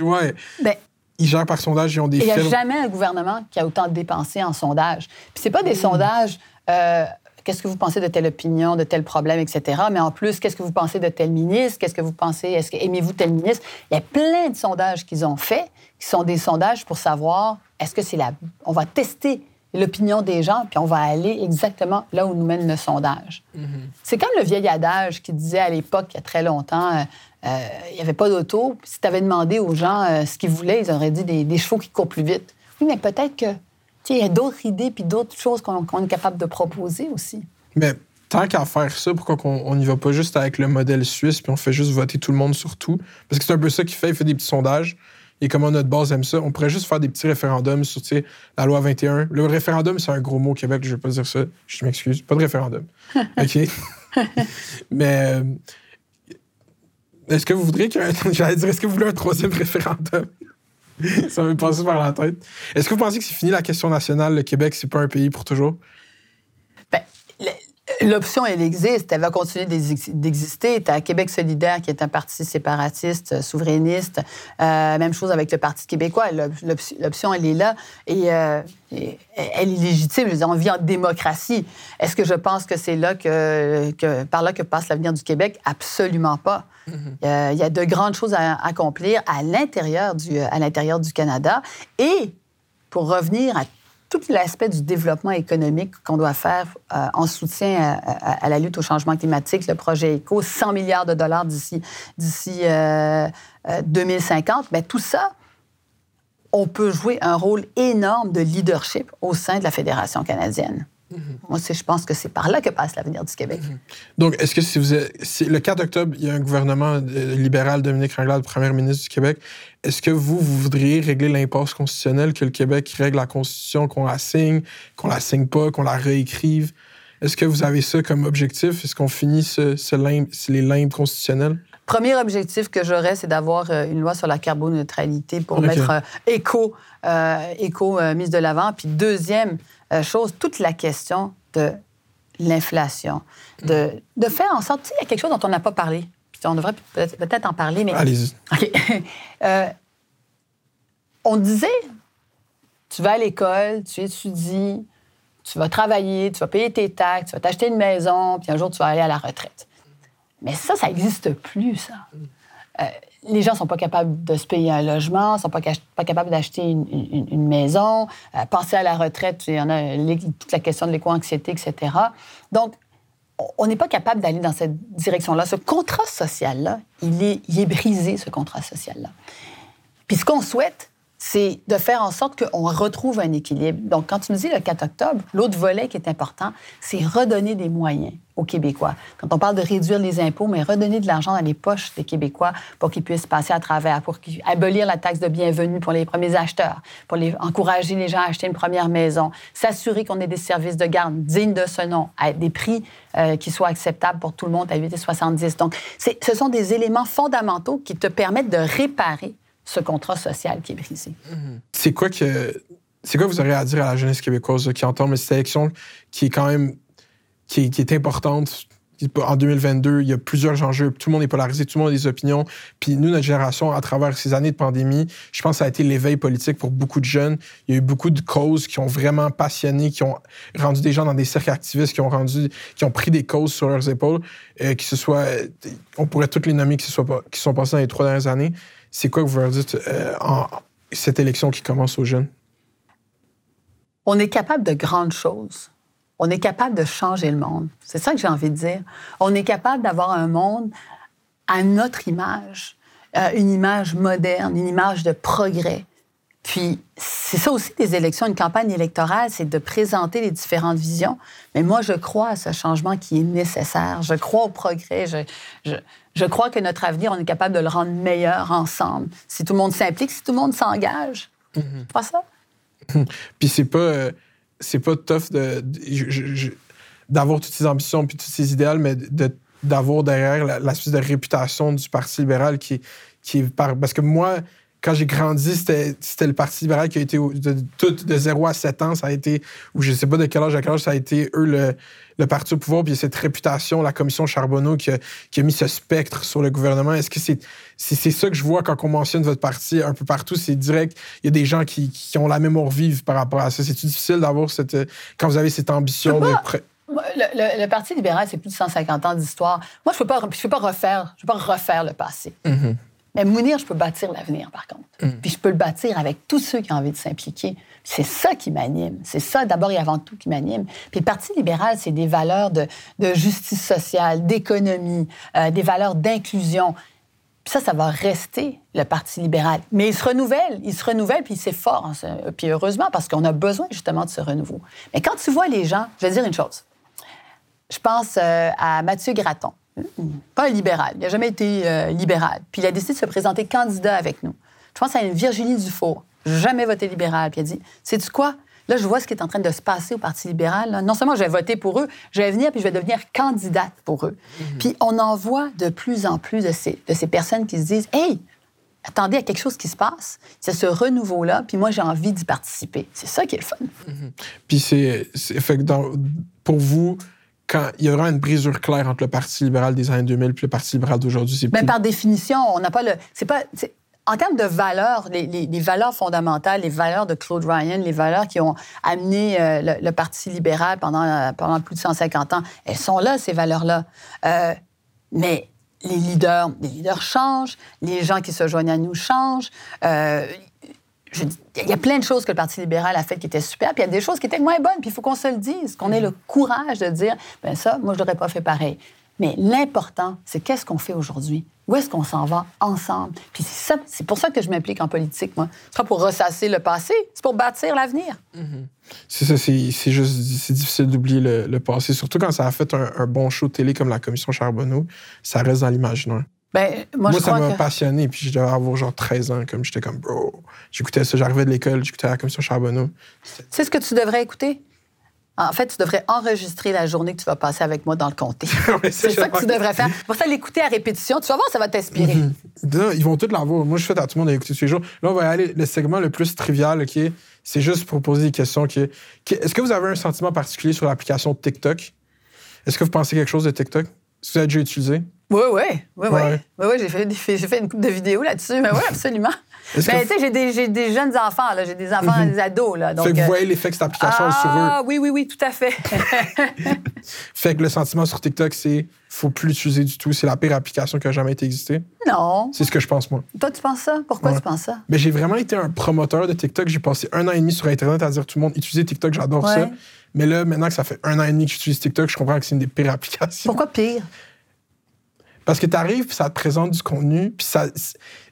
ouais. Ben, ils gèrent par sondage, ils ont des Il n'y a jamais un gouvernement qui a autant dépensé en sondage. Puis c'est pas des sondages. Euh, qu'est-ce que vous pensez de telle opinion, de tel problème, etc. Mais en plus, qu'est-ce que vous pensez de tel ministre? Qu'est-ce que vous pensez? Est-ce que aimez-vous tel ministre? Il y a plein de sondages qu'ils ont faits, qui sont des sondages pour savoir est-ce que c'est la. On va tester l'opinion des gens, puis on va aller exactement là où nous mène le sondage. Mm-hmm. C'est comme le vieil adage qui disait à l'époque, il y a très longtemps, euh, euh, il n'y avait pas d'auto. Si tu avais demandé aux gens euh, ce qu'ils voulaient, ils auraient dit des, des chevaux qui courent plus vite. Oui, mais peut-être que il y a d'autres idées puis d'autres choses qu'on est capable de proposer aussi. Mais tant qu'à faire ça, pourquoi on n'y va pas juste avec le modèle suisse puis on fait juste voter tout le monde sur tout? Parce que c'est un peu ça qu'il fait. Il fait des petits sondages. Et comme notre base aime ça, on pourrait juste faire des petits référendums sur la loi 21. Le référendum, c'est un gros mot au Québec, je ne vais pas dire ça. Je m'excuse. Pas de référendum. OK? Mais euh, est-ce que vous voudriez qu'un. J'allais dire, est-ce que vous voulez un troisième référendum? ça me passe par la tête. Est-ce que vous pensez que c'est fini la question nationale, le Québec, c'est pas un pays pour toujours? Ben, L'option, elle existe, elle va continuer d'exister. Tu as Québec solidaire, qui est un parti séparatiste, euh, souverainiste. Euh, même chose avec le Parti québécois. L'option, elle est là et, euh, elle est légitime. Je veux dire, on vit en démocratie. Est-ce que je pense que c'est là que, que, par là que passe l'avenir du Québec? Absolument pas. Mm-hmm. Il y a de grandes choses à accomplir à l'intérieur du, à l'intérieur du Canada. Et pour revenir à tout l'aspect du développement économique qu'on doit faire euh, en soutien à, la lutte au changement climatique, le projet ECO, 100 milliards de dollars d'ici d'ici 2050, mais tout ça, on peut jouer un rôle énorme de leadership au sein de la Fédération canadienne. Moi, je pense que c'est par là que passe l'avenir du Québec. Mm-hmm. Donc, est-ce que si vous êtes, le 4 octobre, il y a un gouvernement euh, libéral, Dominique Ranglade, premier ministre du Québec, est-ce que vous, vous voudriez régler l'impasse constitutionnelle, que le Québec règle la Constitution, qu'on la signe, qu'on la signe pas, qu'on la réécrive? Est-ce que vous avez ça comme objectif? Est-ce qu'on finit ce, les limbes constitutionnelles? Premier objectif que j'aurais, c'est d'avoir euh, une loi sur la carboneutralité pour mettre euh, éco, éco mise de l'avant. Puis deuxième, euh, chose, toute la question de l'inflation, de, de, faire en sorte, il y a quelque chose dont on n'a pas parlé. on devrait peut-être en parler, mais... Allez-y. OK. Euh, on disait, tu vas à l'école, tu étudies, tu vas travailler, tu vas payer tes taxes, tu vas t'acheter une maison, puis un jour, tu vas aller à la retraite. Mais ça, ça n'existe plus, ça. Euh, les gens ne sont pas capables de se payer un logement, ne sont pas, pas capables d'acheter une, maison. Euh, passer à la retraite, il y en a toute la question de l'éco-anxiété, etc. Donc, on n'est pas capable d'aller dans cette direction-là. Ce contrat social-là, il est, il est brisé, ce contrat social-là. Puis ce qu'on souhaite, c'est de faire en sorte qu'on retrouve un équilibre. Donc, quand tu me dis le 4 octobre, l'autre volet qui est important, c'est redonner des moyens aux Québécois. Quand on parle de réduire les impôts, mais redonner de l'argent dans les poches des Québécois pour qu'ils puissent passer à travers, pour abolir la taxe de bienvenue pour les premiers acheteurs, pour les, encourager les gens à acheter une première maison, s'assurer qu'on ait des services de garde dignes de ce nom, à des prix euh, qui soient acceptables pour tout le monde à 8,70. Donc, ce sont des éléments fondamentaux qui te permettent de réparer ce contrat social qui est brisé. C'est quoi que c'est quoi vous auriez à dire à la jeunesse québécoise qui entend mais cette élection qui est quand même qui est, importante? En 2022, il y a plusieurs enjeux, tout le monde est polarisé, tout le monde a des opinions. Puis nous, notre génération, à travers ces années de pandémie, je pense que ça a été l'éveil politique pour beaucoup de jeunes. Il y a eu beaucoup de causes qui ont vraiment passionné, qui ont rendu des gens dans des cercles activistes, qui ont rendu, qui ont pris des causes sur leurs épaules, euh, se soit, on pourrait toutes les nommer, qui, se soient, qui sont passés dans les trois dernières années. C'est quoi que vous leur dites euh, en cette élection qui commence aux jeunes? On est capable de grandes choses. On est capable de changer le monde. C'est ça que j'ai envie de dire. On est capable d'avoir un monde à notre image, euh, une image moderne, une image de progrès. Puis, c'est ça aussi des élections, une campagne électorale, c'est de présenter les différentes visions. Mais moi, je crois à ce changement qui est nécessaire. Je crois au progrès. Je, crois que notre avenir, on est capable de le rendre meilleur ensemble. Si tout le monde s'implique, si tout le monde s'engage. Mm Pas ça? Puis c'est pas, euh, c'est pas tough de, d'avoir toutes ces ambitions puis tous ces idéaux, mais d'avoir derrière la, la, de réputation du Parti libéral qui, qui est par... Parce que moi, quand j'ai grandi, c'était le Parti libéral qui a été de, de 0 à 7 ans, ça a été, ou je sais pas de quel âge à quel âge, ça a été eux le, le parti au pouvoir, puis cette réputation, la commission Charbonneau qui a, qui a mis ce spectre sur le gouvernement. Est-ce que c'est c'est ça que je vois quand on mentionne votre parti un peu partout? C'est direct, il y a des gens qui, qui, ont la mémoire vive par rapport à ça. C'est difficile d'avoir cette. Quand vous avez cette ambition de. Le, le, Parti libéral, c'est plus de 150 ans d'histoire. Moi, je ne peux, pas, je peux pas refaire, je peux pas refaire le passé. Mm-hmm. Mais Mounir, je peux bâtir l'avenir, par contre. Mm. Puis je peux le bâtir avec tous ceux qui ont envie de s'impliquer. C'est ça qui m'anime. C'est ça, d'abord et avant tout, qui m'anime. Puis le Parti libéral, c'est des valeurs de, justice sociale, d'économie, euh, des valeurs d'inclusion. Puis ça, ça va rester le Parti libéral. Mais il se renouvelle, il se renouvelle, puis c'est fort. Hein, puis heureusement, parce qu'on a besoin justement de ce renouveau. Mais quand tu vois les gens, je vais dire une chose. Je pense euh, à Mathieu Gratton pas un libéral. Il n'a jamais été euh, libéral. Puis il a décidé de se présenter candidat avec nous. Je pense à une Virginie Dufour, jamais voté libéral. Puis il a dit Sais-tu quoi? Là, je vois ce qui est en train de se passer au Parti libéral. Non seulement je vais voter pour eux, je vais venir puis je vais devenir candidate pour eux. Mhm. Puis on en voit de plus en plus de ces, de ces personnes qui se disent Hey, attendez, il y a quelque chose qui se passe. C'est ce renouveau-là, puis moi, j'ai envie d'y participer. C'est ça qui est le fun. Mhm. Puis c'est. Fait que dans, pour vous, quand il y aura une brisure claire entre le Parti libéral des années 2000 et le Parti libéral d'aujourd'hui. C'est par définition, on n'a pas le. C'est pas. En termes de valeurs, les, valeurs fondamentales, les valeurs de Claude Ryan, les valeurs qui ont amené euh, le, Parti libéral pendant, euh, pendant plus de 150 ans, elles sont là, ces valeurs-là. Euh, mais les leaders, les leaders changent, les gens qui se joignent à nous changent il y a plein de choses que le Parti libéral a fait qui étaient super, puis il y a des choses qui étaient moins bonnes, puis il faut qu'on se le dise, qu'on ait le courage de dire, ben ça, moi, je n'aurais pas fait pareil. Mais l'important, c'est qu'est-ce qu'on fait aujourd'hui? Où est-ce qu'on s'en va ensemble? Puis c'est pour ça que je m'implique en politique, moi. C'est pas pour ressasser le passé, c'est pour bâtir l'avenir. Mm-hmm. C'est ça, c'est juste, c'est difficile d'oublier le, passé, surtout quand ça a fait un, bon show télé comme la Commission Charbonneau, ça reste dans l'imaginaire. Ben, moi, ça m'a passionné, puis je devais avoir genre 13 ans, comme j'étais comme, bro, j'écoutais ça, j'arrivais de l'école, j'écoutais la commission Charbonneau. C'est ce que tu devrais écouter? En fait, tu devrais enregistrer la journée que tu vas passer avec moi dans le comté. c'est ça que tu devrais faire. Pour ça, l'écouter à répétition, tu vas voir, ça va t'inspirer. Mhm. Ils vont tous l'avoir. Moi, je fais à tout le monde d'écouter tous les jours. Là, on va aller le segment le plus trivial, est, c'est juste pour poser des questions. Qui est, ce que vous avez un sentiment particulier sur l'application TikTok? Est-ce que vous pensez quelque chose de TikTok? Est-ce que vous avez déjà utilisé? Oui, oui, oui, oui. J'ai fait, fait une couple de vidéos là-dessus, mais oui, absolument. Mais que- tu sais, j'ai des, jeunes enfants, là. J'ai des enfants, des ados, là. Donc, fait que vous euh, voyez l'effet que cette application a sur eux. ah, oui, oui, oui, tout à fait. Fait que le sentiment sur TikTok, c'est faut plus l'utiliser du tout. C'est la pire application qui a jamais été existée. non. C'est ce que je pense, moi. Toi, tu penses ça? Pourquoi Ouais. tu penses ça? Mais j'ai vraiment été un promoteur de TikTok. J'ai passé un an et demi sur Internet à dire tout le monde utilisez TikTok, j'adore Ouais. ça. Mais là, maintenant que ça fait un an et demi que j'utilise TikTok, je comprends que c'est une des pires applications. Pourquoi pire? Parce que tu arrives, ça te présente du contenu, puis ça,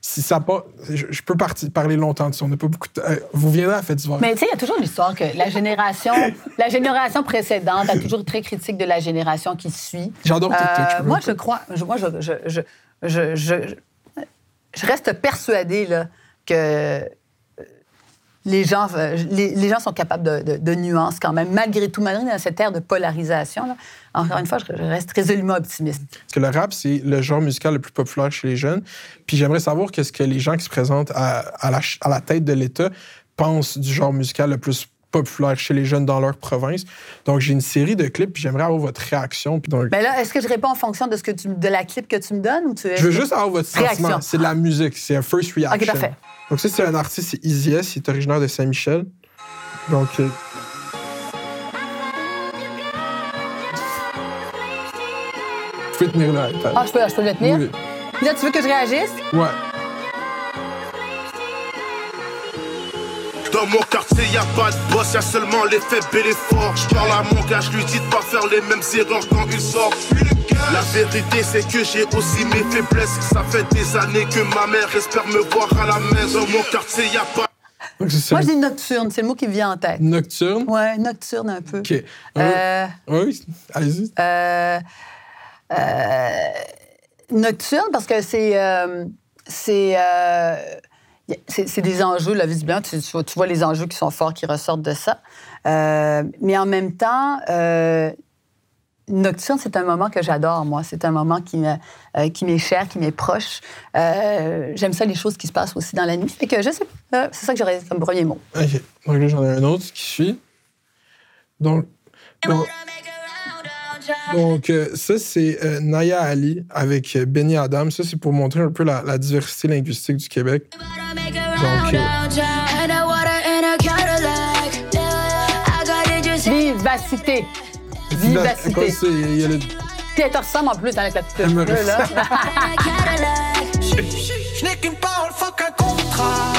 si ça pas. Je, je peux partir, parler longtemps de ça. On n'a pas beaucoup de temps. Euh, Vous viendrez à fête d'hiver. Mais tu sais, il y a toujours l'histoire que la génération, la génération précédente a toujours très critique de la génération qui suit. J'adore. Euh, moi, je crois, je- moi, je, je, reste persuadée là, que les gens, euh, les, gens sont capables de, nuances quand même, malgré tout, malgré dans cette ère de polarisation. Encore une fois, je, reste résolument optimiste. Parce que le rap, c'est le genre musical le plus populaire chez les jeunes. Puis j'aimerais savoir qu'est-ce que les gens qui se présentent à, la, à la tête de l'État pensent du genre musical le plus populaire chez les jeunes dans leur province. Donc j'ai une série de clips, puis j'aimerais avoir votre réaction. Puis donc, Mais là, est-ce que je réponds en fonction de, ce que tu, de la clip que tu me donnes ou tu je veux juste avoir votre Réaction? sentiment. C'est de la musique, c'est un first reaction. OK, parfait. Donc ça, c'est un artiste, c'est Easy S, il est originaire de Saint-Michel. Donc... euh, Vous pouvez tenir là. Ah, je peux, je peux le tenir? Oui. Là, tu veux que je réagisse? Ouais. Dans mon quartier, y a pas de boss, y a seulement les faibles et les forts. Je parle à mon gars, je lui dis de pas faire les mêmes erreurs quand il sort. La vérité, c'est que j'ai aussi mes faiblesses. Ça fait des années que ma mère espère me voir à la maison. Dans mon quartier, y a pas. Donc Moi, je dis nocturne, c'est le mot qui me vient en tête. Nocturne? Ouais, nocturne un peu. OK. Euh, Oui, allez-y. euh, euh, nocturne parce que c'est euh, c'est euh, c'est des enjeux là visiblement tu, tu vois, tu vois les enjeux qui sont forts qui ressortent de ça Euh, mais en même temps euh, Nocturne, c'est un moment que j'adore, moi. C'est un moment qui euh, qui m'est cher, qui m'est proche. Euh, J'aime ça, les choses qui se passent aussi dans la nuit. Fait que je sais pas. Euh, C'est ça que j'aurais comme premier mot. OK. Donc là, j'en ai un autre qui suit. Donc, donc, donc, euh, ça, c'est euh, Naya Ali avec euh, Benny Adam. Ça, c'est pour montrer un peu la, la diversité linguistique du Québec. Donc, euh, Vivacité. quoi, Vivacité. il y a le- Puis elle te ressemble en plus avec la petite là. Je n'ai qu'une parole, fuck un contrat.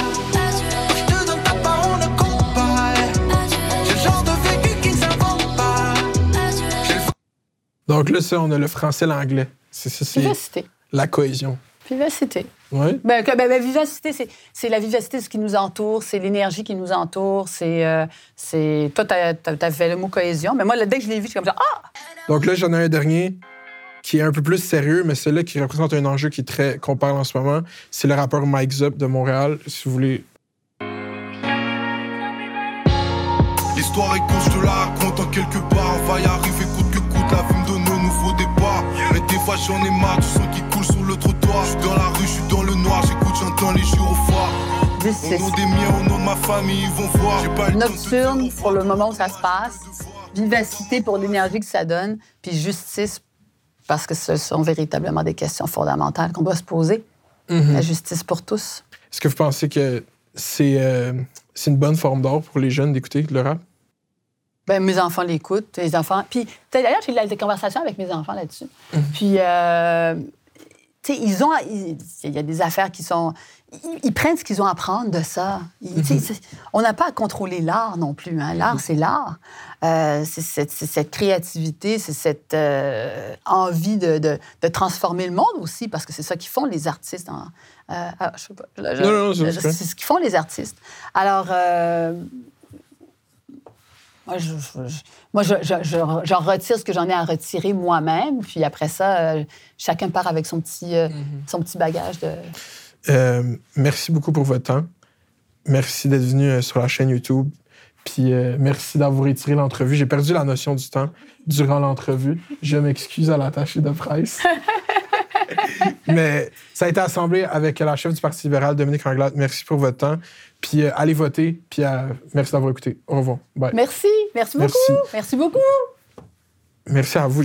Donc là, ça, on a le français, l'anglais. C'est ça, c'est Vivacité. la cohésion. Vivacité. Ouais. Ben, que- ben, ben, vivacité, c'est- c'est la vivacité de ce qui nous entoure, c'est l'énergie qui nous entoure, c'est... euh, c'est toi, t'as as, fait le mot cohésion, mais moi, là, dès que je l'ai vu, je suis comme ça, ah! Donc là, j'en ai un dernier qui est un peu plus sérieux, mais celui-là qui représente un enjeu qui est très qu'on parle en ce moment. C'est le rappeur Mike Zup de Montréal. Si vous voulez. L'histoire est je te la raconte en quelque part. On va y arriver J'en ai marre du sang qui coule sur le trottoir. Je suis dans la rue, je suis dans le noir, j'écoute, j'entends les gyrophares. Au Justice. nom des miens, au nom de ma famille, ils vont voir. Pas Nocturne pour le moment où ça se passe, vivacité pour l'énergie que ça donne, puis justice parce que ce sont véritablement des questions fondamentales qu'on doit se poser. La justice pour tous. Est-ce que vous pensez que c'est euh, c'est une bonne forme d'art pour les jeunes d'écouter le rap? Ben, mes enfants l'écoutent, les enfants. Puis, d'ailleurs, j'ai eu des conversations avec mes enfants là-dessus. Puis, euh, tu sais, ils ont. Il y a des affaires qui sont. Ils, ils prennent ce qu'ils ont à prendre de ça. Ils- c'est- On n'a pas à contrôler l'art non plus. Hein. L'art, c'est l'art. Euh, c'est cette, créativité, c'est cette euh, envie de, de- de transformer le monde aussi, parce que c'est ça qu'ils font les artistes. en- euh, ah, je sais pas. je- je- Non, non, c'est ce qu'ils font les artistes. Alors. Moi, je, je- je- moi, je- je- je- j'en retire ce que j'en ai à retirer moi-même. Puis après ça, euh, chacun part avec son petit, euh, son petit bagage de. Euh, merci beaucoup pour votre temps. Merci d'être venu sur la chaîne YouTube. Puis euh, merci d'avoir étiré l'entrevue. J'ai perdu la notion du temps durant l'entrevue. Je m'excuse à l'attaché de presse. Mais ça a été assemblé avec la chef du Parti libéral, Dominique Anglade. Merci pour votre temps. Puis euh, allez voter. Puis euh, merci d'avoir écouté. Au revoir. Bye. Merci, merci beaucoup. Merci. Merci beaucoup. Merci à vous.